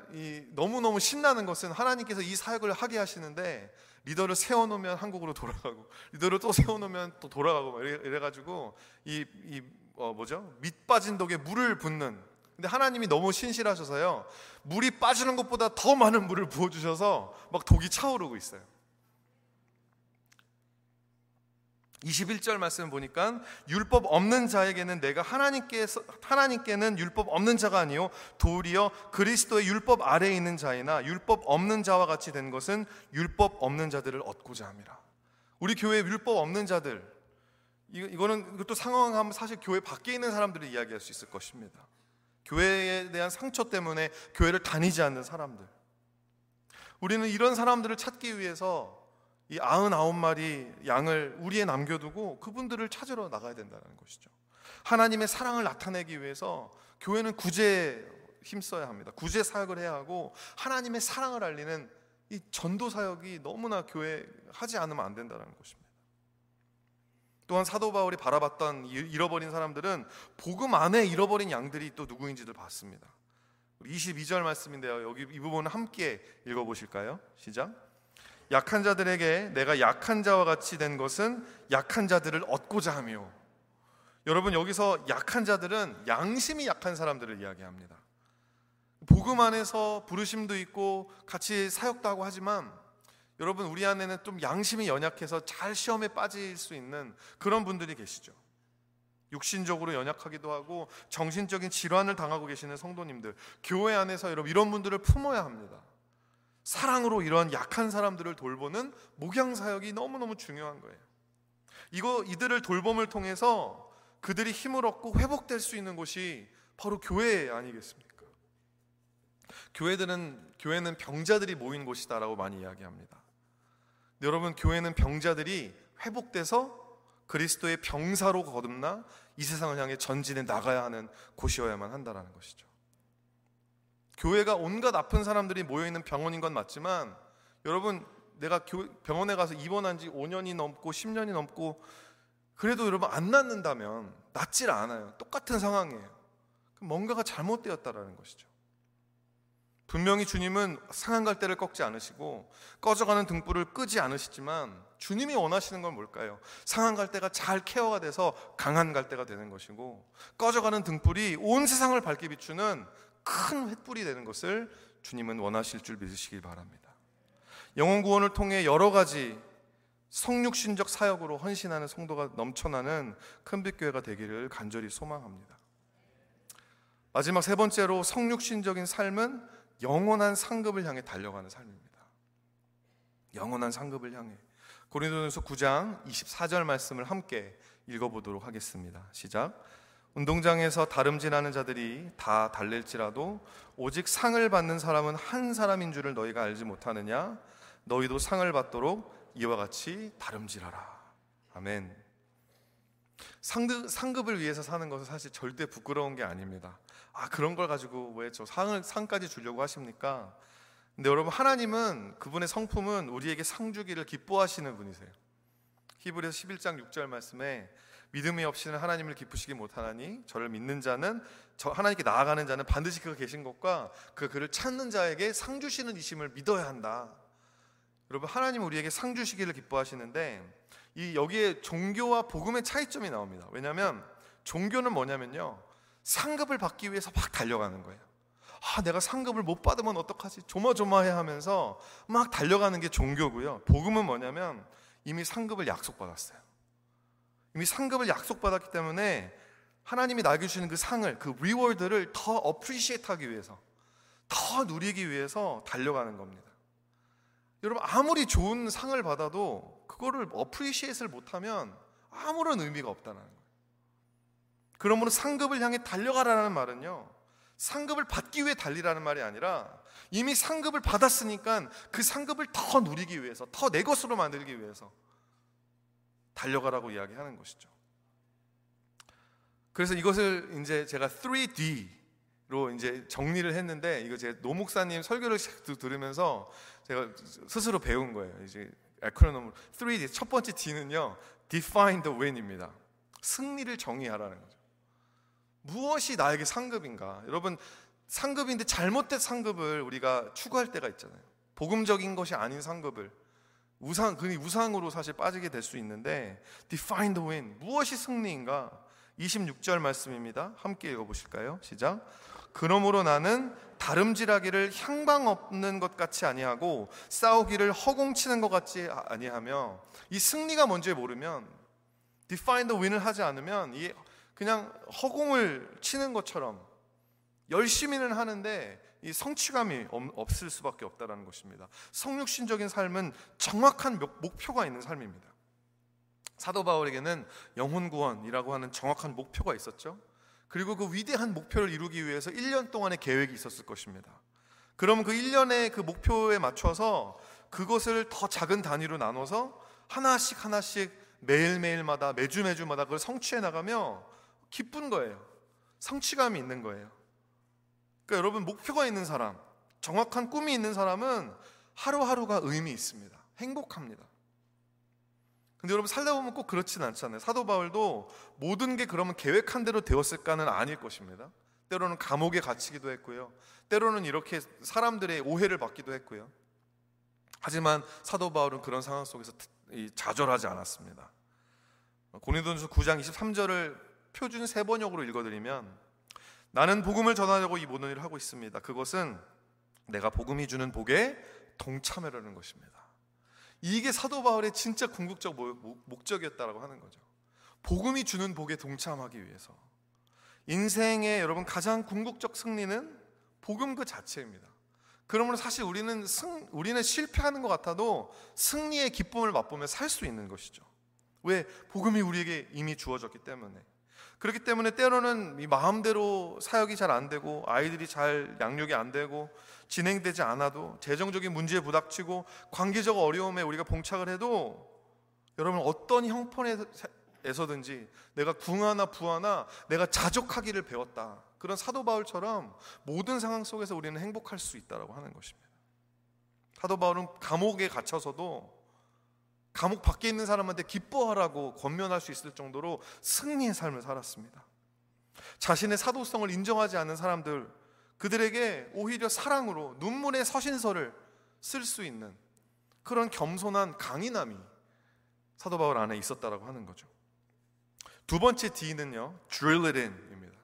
너무너무 신나는 것은 하나님께서 이 사역을 하게 하시는데 리더를 세워놓으면 한국으로 돌아가고 리더를 또 세워놓으면 또 돌아가고 이래, 가지고 이, 이 어, 뭐죠? 밑 빠진 독에 물을 붓는. 근데 하나님이 너무 신실하셔서요. 물이 빠지는 것보다 더 많은 물을 부어주셔서 막 독이 차오르고 있어요 21절 말씀 보니까 율법 없는 자에게는 내가 하나님께 하나님께는 율법 없는 자가 아니요 도리어 그리스도의 율법 아래에 있는 자이나 율법 없는 자와 같이 된 것은 율법 없는 자들을 얻고자 함이라. 우리 교회 율법 없는 자들 이거는 이것도 상황하면 사실 교회 밖에 있는 사람들을 이야기할 수 있을 것입니다. 교회에 대한 상처 때문에 교회를 다니지 않는 사람들. 우리는 이런 사람들을 찾기 위해서 이 아흔아홉 마리 양을 우리에 남겨두고 그분들을 찾으러 나가야 된다는 것이죠. 하나님의 사랑을 나타내기 위해서 교회는 구제 힘써야 합니다. 구제 사역을 해야 하고 하나님의 사랑을 알리는 이 전도 사역이 너무나 교회 하지 않으면 안 된다는 것입니다. 또한 사도 바울이 바라봤던 잃어버린 사람들은 복음 안에 잃어버린 양들이 또 누구인지를 봤습니다. 22절 말씀인데요. 여기 이 부분을 함께 읽어 보실까요? 시작. 약한 자들에게 내가 약한 자와 같이 된 것은 약한 자들을 얻고자 하며 여러분 여기서 약한 자들은 양심이 약한 사람들을 이야기합니다. 복음 안에서 부르심도 있고 같이 사역도 하고 하지만 여러분 우리 안에는 좀 양심이 연약해서 잘 시험에 빠질 수 있는 그런 분들이 계시죠. 육신적으로 연약하기도 하고 정신적인 질환을 당하고 계시는 성도님들 교회 안에서 여러분 이런 분들을 품어야 합니다. 사랑으로 이런 약한 사람들을 돌보는 목양 사역이 너무너무 중요한 거예요. 이거 이들을 돌봄을 통해서 그들이 힘을 얻고 회복될 수 있는 곳이 바로 교회 아니겠습니까? 교회들은 교회는 병자들이 모인 곳이다라고 많이 이야기합니다. 여러분 교회는 병자들이 회복돼서 그리스도의 병사로 거듭나 이 세상을 향해 전진해 나가야 하는 곳이어야만 한다라는 것이죠. 교회가 온갖 아픈 사람들이 모여 있는 병원인 건 맞지만 여러분 내가 병원에 가서 입원한 지 5년이 넘고 10년이 넘고 그래도 여러분 안 낫는다면 낫질 않아요. 똑같은 상황이에요. 뭔가가 잘못되었다라는 것이죠. 분명히 주님은 상한 갈대를 꺾지 않으시고 꺼져가는 등불을 끄지 않으시지만 주님이 원하시는 건 뭘까요? 상한 갈대가 잘 케어가 돼서 강한 갈대가 되는 것이고 꺼져가는 등불이 온 세상을 밝게 비추는 큰 횃불이 되는 것을 주님은 원하실 줄 믿으시길 바랍니다. 영혼 구원을 통해 여러 가지 성육신적 사역으로 헌신하는 성도가 넘쳐나는 큰빛 교회가 되기를 간절히 소망합니다. 마지막 세 번째로 성육신적인 삶은 영원한 상급을 향해 달려가는 삶입니다. 영원한 상급을 향해 고린도전서 9장 24절 말씀을 함께 읽어보도록 하겠습니다. 시작. 운동장에서 다름질하는 자들이 다 달릴지라도 오직 상을 받는 사람은 한 사람인 줄을 너희가 알지 못하느냐? 너희도 상을 받도록 이와 같이 다름질하라. 아멘. 상급, 상급을 위해서 사는 것은 사실 절대 부끄러운 게 아닙니다. 아 그런 걸 가지고 왜 저 상을 상까지 주려고 하십니까? 근데 여러분 하나님은 그분의 성품은 우리에게 상 주기를 기뻐하시는 분이세요. 히브리서 11장 6절 말씀에 믿음이 없이는 하나님을 기쁘시기 못하나니 저를 믿는 자는 저 하나님께 나아가는 자는 반드시 그가 계신 것과 그 그를 찾는 자에게 상 주시는 이심을 믿어야 한다. 여러분 하나님 우리에게 상 주시기를 기뻐하시는데 이 여기에 종교와 복음의 차이점이 나옵니다. 왜냐하면 종교는 뭐냐면요 상급을 받기 위해서 막 달려가는 거예요. 아, 내가 상급을 못 받으면 어떡하지? 조마조마해 하면서 막 달려가는 게 종교고요. 복음은 뭐냐면 이미 상급을 약속받았어요. 이미 상급을 약속받았기 때문에 하나님이 나에게 주시는 그 상을 그 reward를 더 appreciate 하기 위해서 더 누리기 위해서 달려가는 겁니다. 여러분 아무리 좋은 상을 받아도 그거를 appreciate를 못하면 아무런 의미가 없다는 거예요. 그러므로 상급을 향해 달려가라는 말은요. 상급을 받기 위해 달리라는 말이 아니라 이미 상급을 받았으니까 그 상급을 더 누리기 위해서 더 내 것으로 만들기 위해서 달려가라고 이야기하는 것이죠. 그래서 이것을 이제 제가 3D로 이제 정리를 했는데 이거 제 노목사님 설교를 들으면서 제가 스스로 배운 거예요. 이제 에크로놈 3D 첫 번째 D는요. define the win입니다. 승리를 정의하라는 거죠. 무엇이 나에게 상급인가? 여러분 상급인데 잘못된 상급을 우리가 추구할 때가 있잖아요. 복음적인 것이 아닌 상급을 우상 그 우상으로 사실 빠지게 될 수 있는데 define the win 무엇이 승리인가? 26절 말씀입니다. 함께 읽어 보실까요? 시작. 그러므로 나는 다름질하기를 향방 없는 것 같이 아니하고 싸우기를 허공치는 것 같이 아니하며 이 승리가 뭔지 모르면 define the win을 하지 않으면 이 그냥 허공을 치는 것처럼 열심히는 하는데 이 성취감이 없을 수밖에 없다라는 것입니다. 성육신적인 삶은 정확한 목표가 있는 삶입니다. 사도 바울에게는 영혼 구원이라고 하는 정확한 목표가 있었죠. 그리고 그 위대한 목표를 이루기 위해서 1년 동안의 계획이 있었을 것입니다. 그럼 그 1년의 그 목표에 맞춰서 그것을 더 작은 단위로 나눠서 하나씩 하나씩 매일매일마다 매주 매주마다 그걸 성취해 나가며 기쁜 거예요. 성취감이 있는 거예요. 그러니까 여러분 목표가 있는 사람, 정확한 꿈이 있는 사람은 하루하루가 의미 있습니다. 행복합니다. 근데 여러분 살다 보면 꼭 그렇지는 않잖아요. 사도 바울도 모든 게 그러면 계획한 대로 되었을까는 아닐 것입니다. 때로는 감옥에 갇히기도 했고요. 때로는 이렇게 사람들의 오해를 받기도 했고요. 하지만 사도 바울은 그런 상황 속에서 좌절하지 않았습니다. 고린도전서 9장 23절을 표준 세 번역으로 읽어드리면 나는 복음을 전하려고 이 모든 일을 하고 있습니다. 그것은 내가 복음이 주는 복에 동참하려는 것입니다. 이게 사도 바울의 진짜 궁극적 목적이었다라고 하는 거죠. 복음이 주는 복에 동참하기 위해서. 인생의 여러분 가장 궁극적 승리는 복음 그 자체입니다. 그러므로 사실 우리는 승, 우리는 실패하는 것 같아도 승리의 기쁨을 맛보며 살 수 있는 것이죠. 왜? 복음이 우리에게 이미 주어졌기 때문에. 그렇기 때문에 때로는 이 마음대로 사역이 잘 안 되고 아이들이 잘 양육이 안 되고 진행되지 않아도 재정적인 문제에 부닥치고 관계적 어려움에 우리가 봉착을 해도 여러분 어떤 형편에서든지 내가 궁하나 부하나 내가 자족하기를 배웠다. 그런 사도 바울처럼 모든 상황 속에서 우리는 행복할 수 있다라고 하는 것입니다. 사도 바울은 감옥에 갇혀서도 감옥 밖에 있는 사람한테 기뻐하라고 권면할 수 있을 정도로 승리의 삶을 살았습니다. 자신의 사도성을 인정하지 않는 사람들, 그들에게 오히려 사랑으로 눈물의 서신서를 쓸 수 있는 그런 겸손한 강인함이 사도 바울 안에 있었다라고 하는 거죠. 두 번째 D는요, drill it in입니다.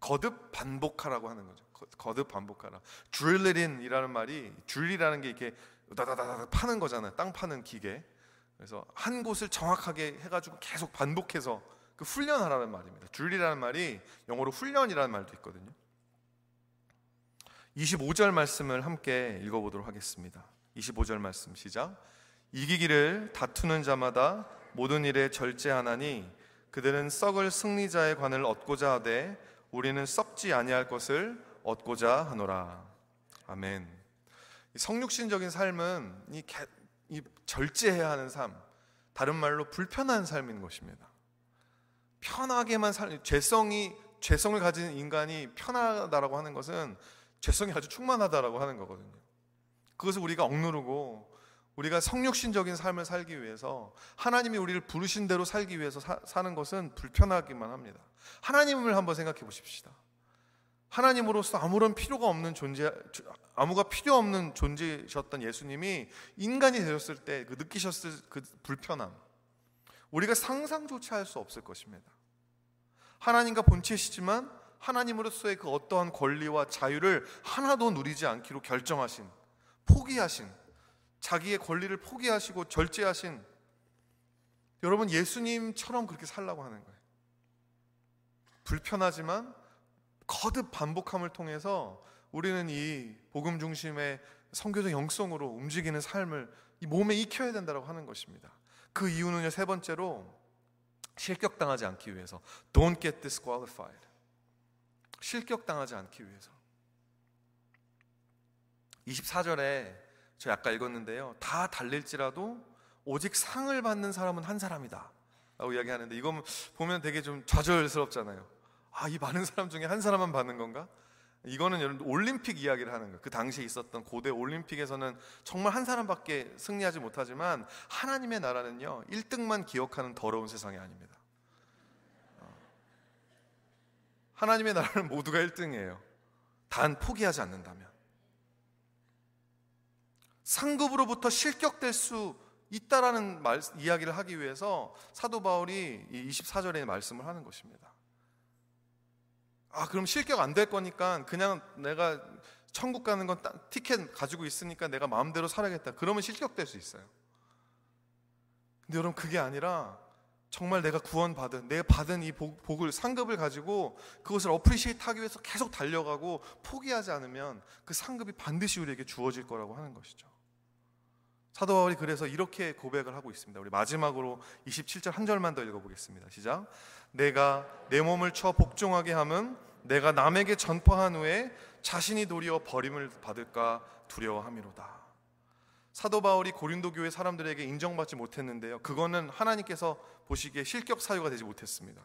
거듭 반복하라고 하는 거죠. 거듭 반복하라. drill it in이라는 말이 drill이라는 게 이렇게 다다다다 파는 거잖아요. 땅 파는 기계. 그래서 한 곳을 정확하게 해가지고 계속 반복해서 그 훈련하라는 말입니다. 줄리라는 말이 영어로 훈련이라는 말도 있거든요. 25절 말씀을 함께 읽어보도록 하겠습니다. 25절 말씀 시작. 이기기를 다투는 자마다 모든 일에 절제하나니 그들은 썩을 승리자의 관을 얻고자 하되 우리는 썩지 아니할 것을 얻고자 하노라. 아멘. 성육신적인 삶은 절제해야 하는 삶, 다른 말로 불편한 삶인 것입니다. 편하게만 살, 죄성이 죄성을 가진 인간이 편하다라고 하는 것은 죄성이 아주 충만하다라고 하는 거거든요. 그것을 우리가 억누르고 우리가 성육신적인 삶을 살기 위해서 하나님이 우리를 부르신 대로 살기 위해서 사, 사는 것은 불편하기만 합니다. 하나님을 한번 생각해 보십시다. 하나님으로서 아무런 필요가 없는 존재, 아무가 필요 없는 존재셨던 예수님이 인간이 되셨을 때 그 느끼셨을 그 불편함, 우리가 상상조차 할 수 없을 것입니다. 하나님과 본체시지만 하나님으로서의 그 어떠한 권리와 자유를 하나도 누리지 않기로 결정하신, 포기하신, 자기의 권리를 포기하시고 절제하신 여러분 예수님처럼 그렇게 살라고 하는 거예요. 불편하지만 거듭 반복함을 통해서 우리는 이 복음 중심의 성교적 영성으로 움직이는 삶을 이 몸에 익혀야 된다고 하는 것입니다. 그 이유는요 세 번째로 실격당하지 않기 위해서. Don't get disqualified. 실격당하지 않기 위해서. 24절에 저 아까 읽었는데요. 다 달릴지라도 오직 상을 받는 사람은 한 사람이다. 라고 이야기하는데 이거 보면 되게 좀 좌절스럽잖아요. 아, 이 많은 사람 중에 한 사람만 받는 건가? 이거는 여러분 올림픽 이야기를 하는 거예요. 그 당시에 있었던 고대 올림픽에서는 정말 한 사람밖에 승리하지 못하지만 하나님의 나라는요 1등만 기억하는 더러운 세상이 아닙니다. 어. 하나님의 나라는 모두가 1등이에요. 단 포기하지 않는다면 상급으로부터 실격될 수 있다라는 말, 이야기를 하기 위해서 사도 바울이 24절에 말씀을 하는 것입니다. 아, 그럼 실격 안 될 거니까 그냥 내가 천국 가는 건 티켓 가지고 있으니까 내가 마음대로 살아야겠다. 그러면 실격될 수 있어요. 근데 여러분 그게 아니라 정말 내가 구원받은 내가 받은 이 복, 을 상급을 가지고 그것을 appreciate 하기 위해서 계속 달려가고 포기하지 않으면 그 상급이 반드시 우리에게 주어질 거라고 하는 것이죠. 사도 바울이 그래서 이렇게 고백을 하고 있습니다. 우리 마지막으로 27절 한 절만 더 읽어보겠습니다. 시작. 내가 내 몸을 쳐 복종하게 함은 내가 남에게 전파한 후에 자신이 도리어 버림을 받을까 두려워함이로다. 사도 바울이 고린도 교회 사람들에게 인정받지 못했는데요. 그거는 하나님께서 보시기에 실격 사유가 되지 못했습니다.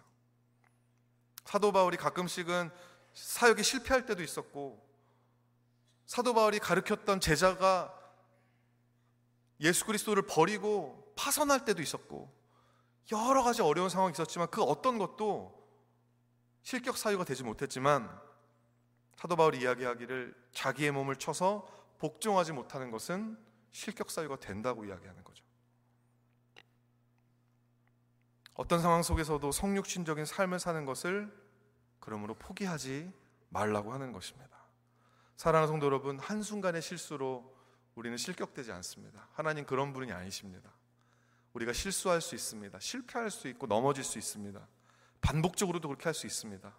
사도 바울이 가끔씩은 사역에 실패할 때도 있었고 사도 바울이 가르쳤던 제자가 예수 그리스도를 버리고 파선할 때도 있었고 여러 가지 어려운 상황이 있었지만 그 어떤 것도 실격 사유가 되지 못했지만 사도 바울이 이야기하기를 자기의 몸을 쳐서 복종하지 못하는 것은 실격 사유가 된다고 이야기하는 거죠. 어떤 상황 속에서도 성육신적인 삶을 사는 것을 그러므로 포기하지 말라고 하는 것입니다. 사랑하는 성도 여러분, 한순간의 실수로 우리는 실격되지 않습니다. 하나님 그런 분이 아니십니다. 우리가 실수할 수 있습니다. 실패할 수 있고 넘어질 수 있습니다. 반복적으로도 그렇게 할 수 있습니다.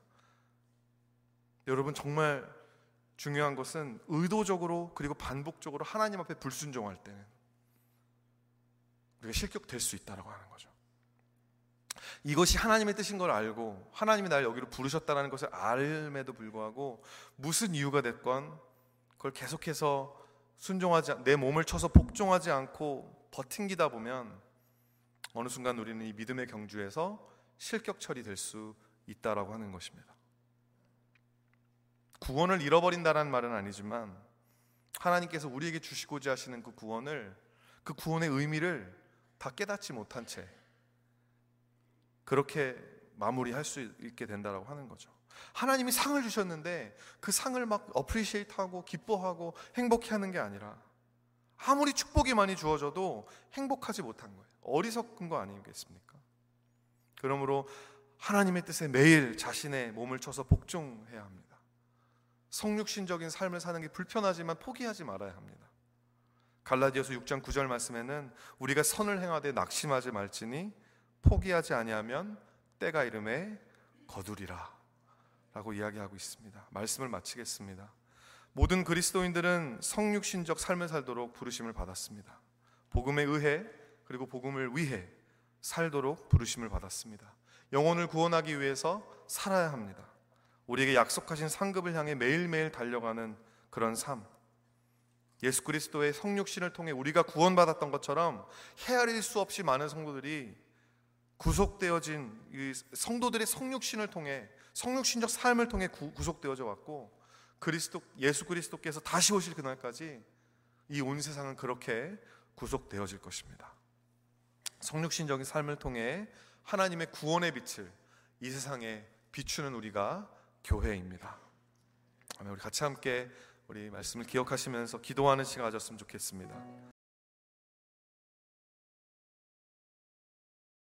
여러분 정말 중요한 것은 의도적으로 그리고 반복적으로 하나님 앞에 불순종할 때는 우리가 실격될 수 있다라고 하는 거죠. 이것이 하나님의 뜻인 걸 알고 하나님이 날 여기로 부르셨다는 것을 알음에도 불구하고 무슨 이유가 됐건 그걸 계속해서 순종하지 내 몸을 쳐서 복종하지 않고 버팅기다 보면 어느 순간 우리는 이 믿음의 경주에서 실격 처리될 수 있다라고 하는 것입니다. 구원을 잃어버린다는 말은 아니지만 하나님께서 우리에게 주시고자 하시는 그 구원을 그 구원의 의미를 다 깨닫지 못한 채 그렇게 마무리할 수 있게 된다라고 하는 거죠. 하나님이 상을 주셨는데 그 상을 막 어프리시에이트하고 기뻐하고 행복해하는 게 아니라 아무리 축복이 많이 주어져도 행복하지 못한 거예요. 어리석은 거 아니겠습니까? 그러므로 하나님의 뜻에 매일 자신의 몸을 쳐서 복종해야 합니다. 성육신적인 삶을 사는 게 불편하지만 포기하지 말아야 합니다. 갈라디아서 6장 9절 말씀에는 우리가 선을 행하되 낙심하지 말지니 포기하지 아니하면 때가 이름에 거두리라 라고 이야기하고 있습니다. 말씀을 마치겠습니다. 모든 그리스도인들은 성육신적 삶을 살도록 부르심을 받았습니다. 복음에 의해 그리고 복음을 위해 살도록 부르심을 받았습니다. 영혼을 구원하기 위해서 살아야 합니다. 우리에게 약속하신 상급을 향해 매일매일 달려가는 그런 삶. 예수 그리스도의 성육신을 통해 우리가 구원받았던 것처럼 헤아릴 수 없이 많은 성도들이 구속되어진 성도들의 성육신을 통해 성육신적 삶을 통해 구, 속되어져 왔고 그리스도 예수 그리스도께서 다시 오실 그날까지 이 온 세상은 그렇게 구속되어질 것입니다. 성육신적인 삶을 통해 하나님의 구원의 빛을 이 세상에 비추는 우리가 교회입니다. 우리 같이 함께 우리 말씀을 기억하시면서 기도하는 시간 가졌으면 좋겠습니다.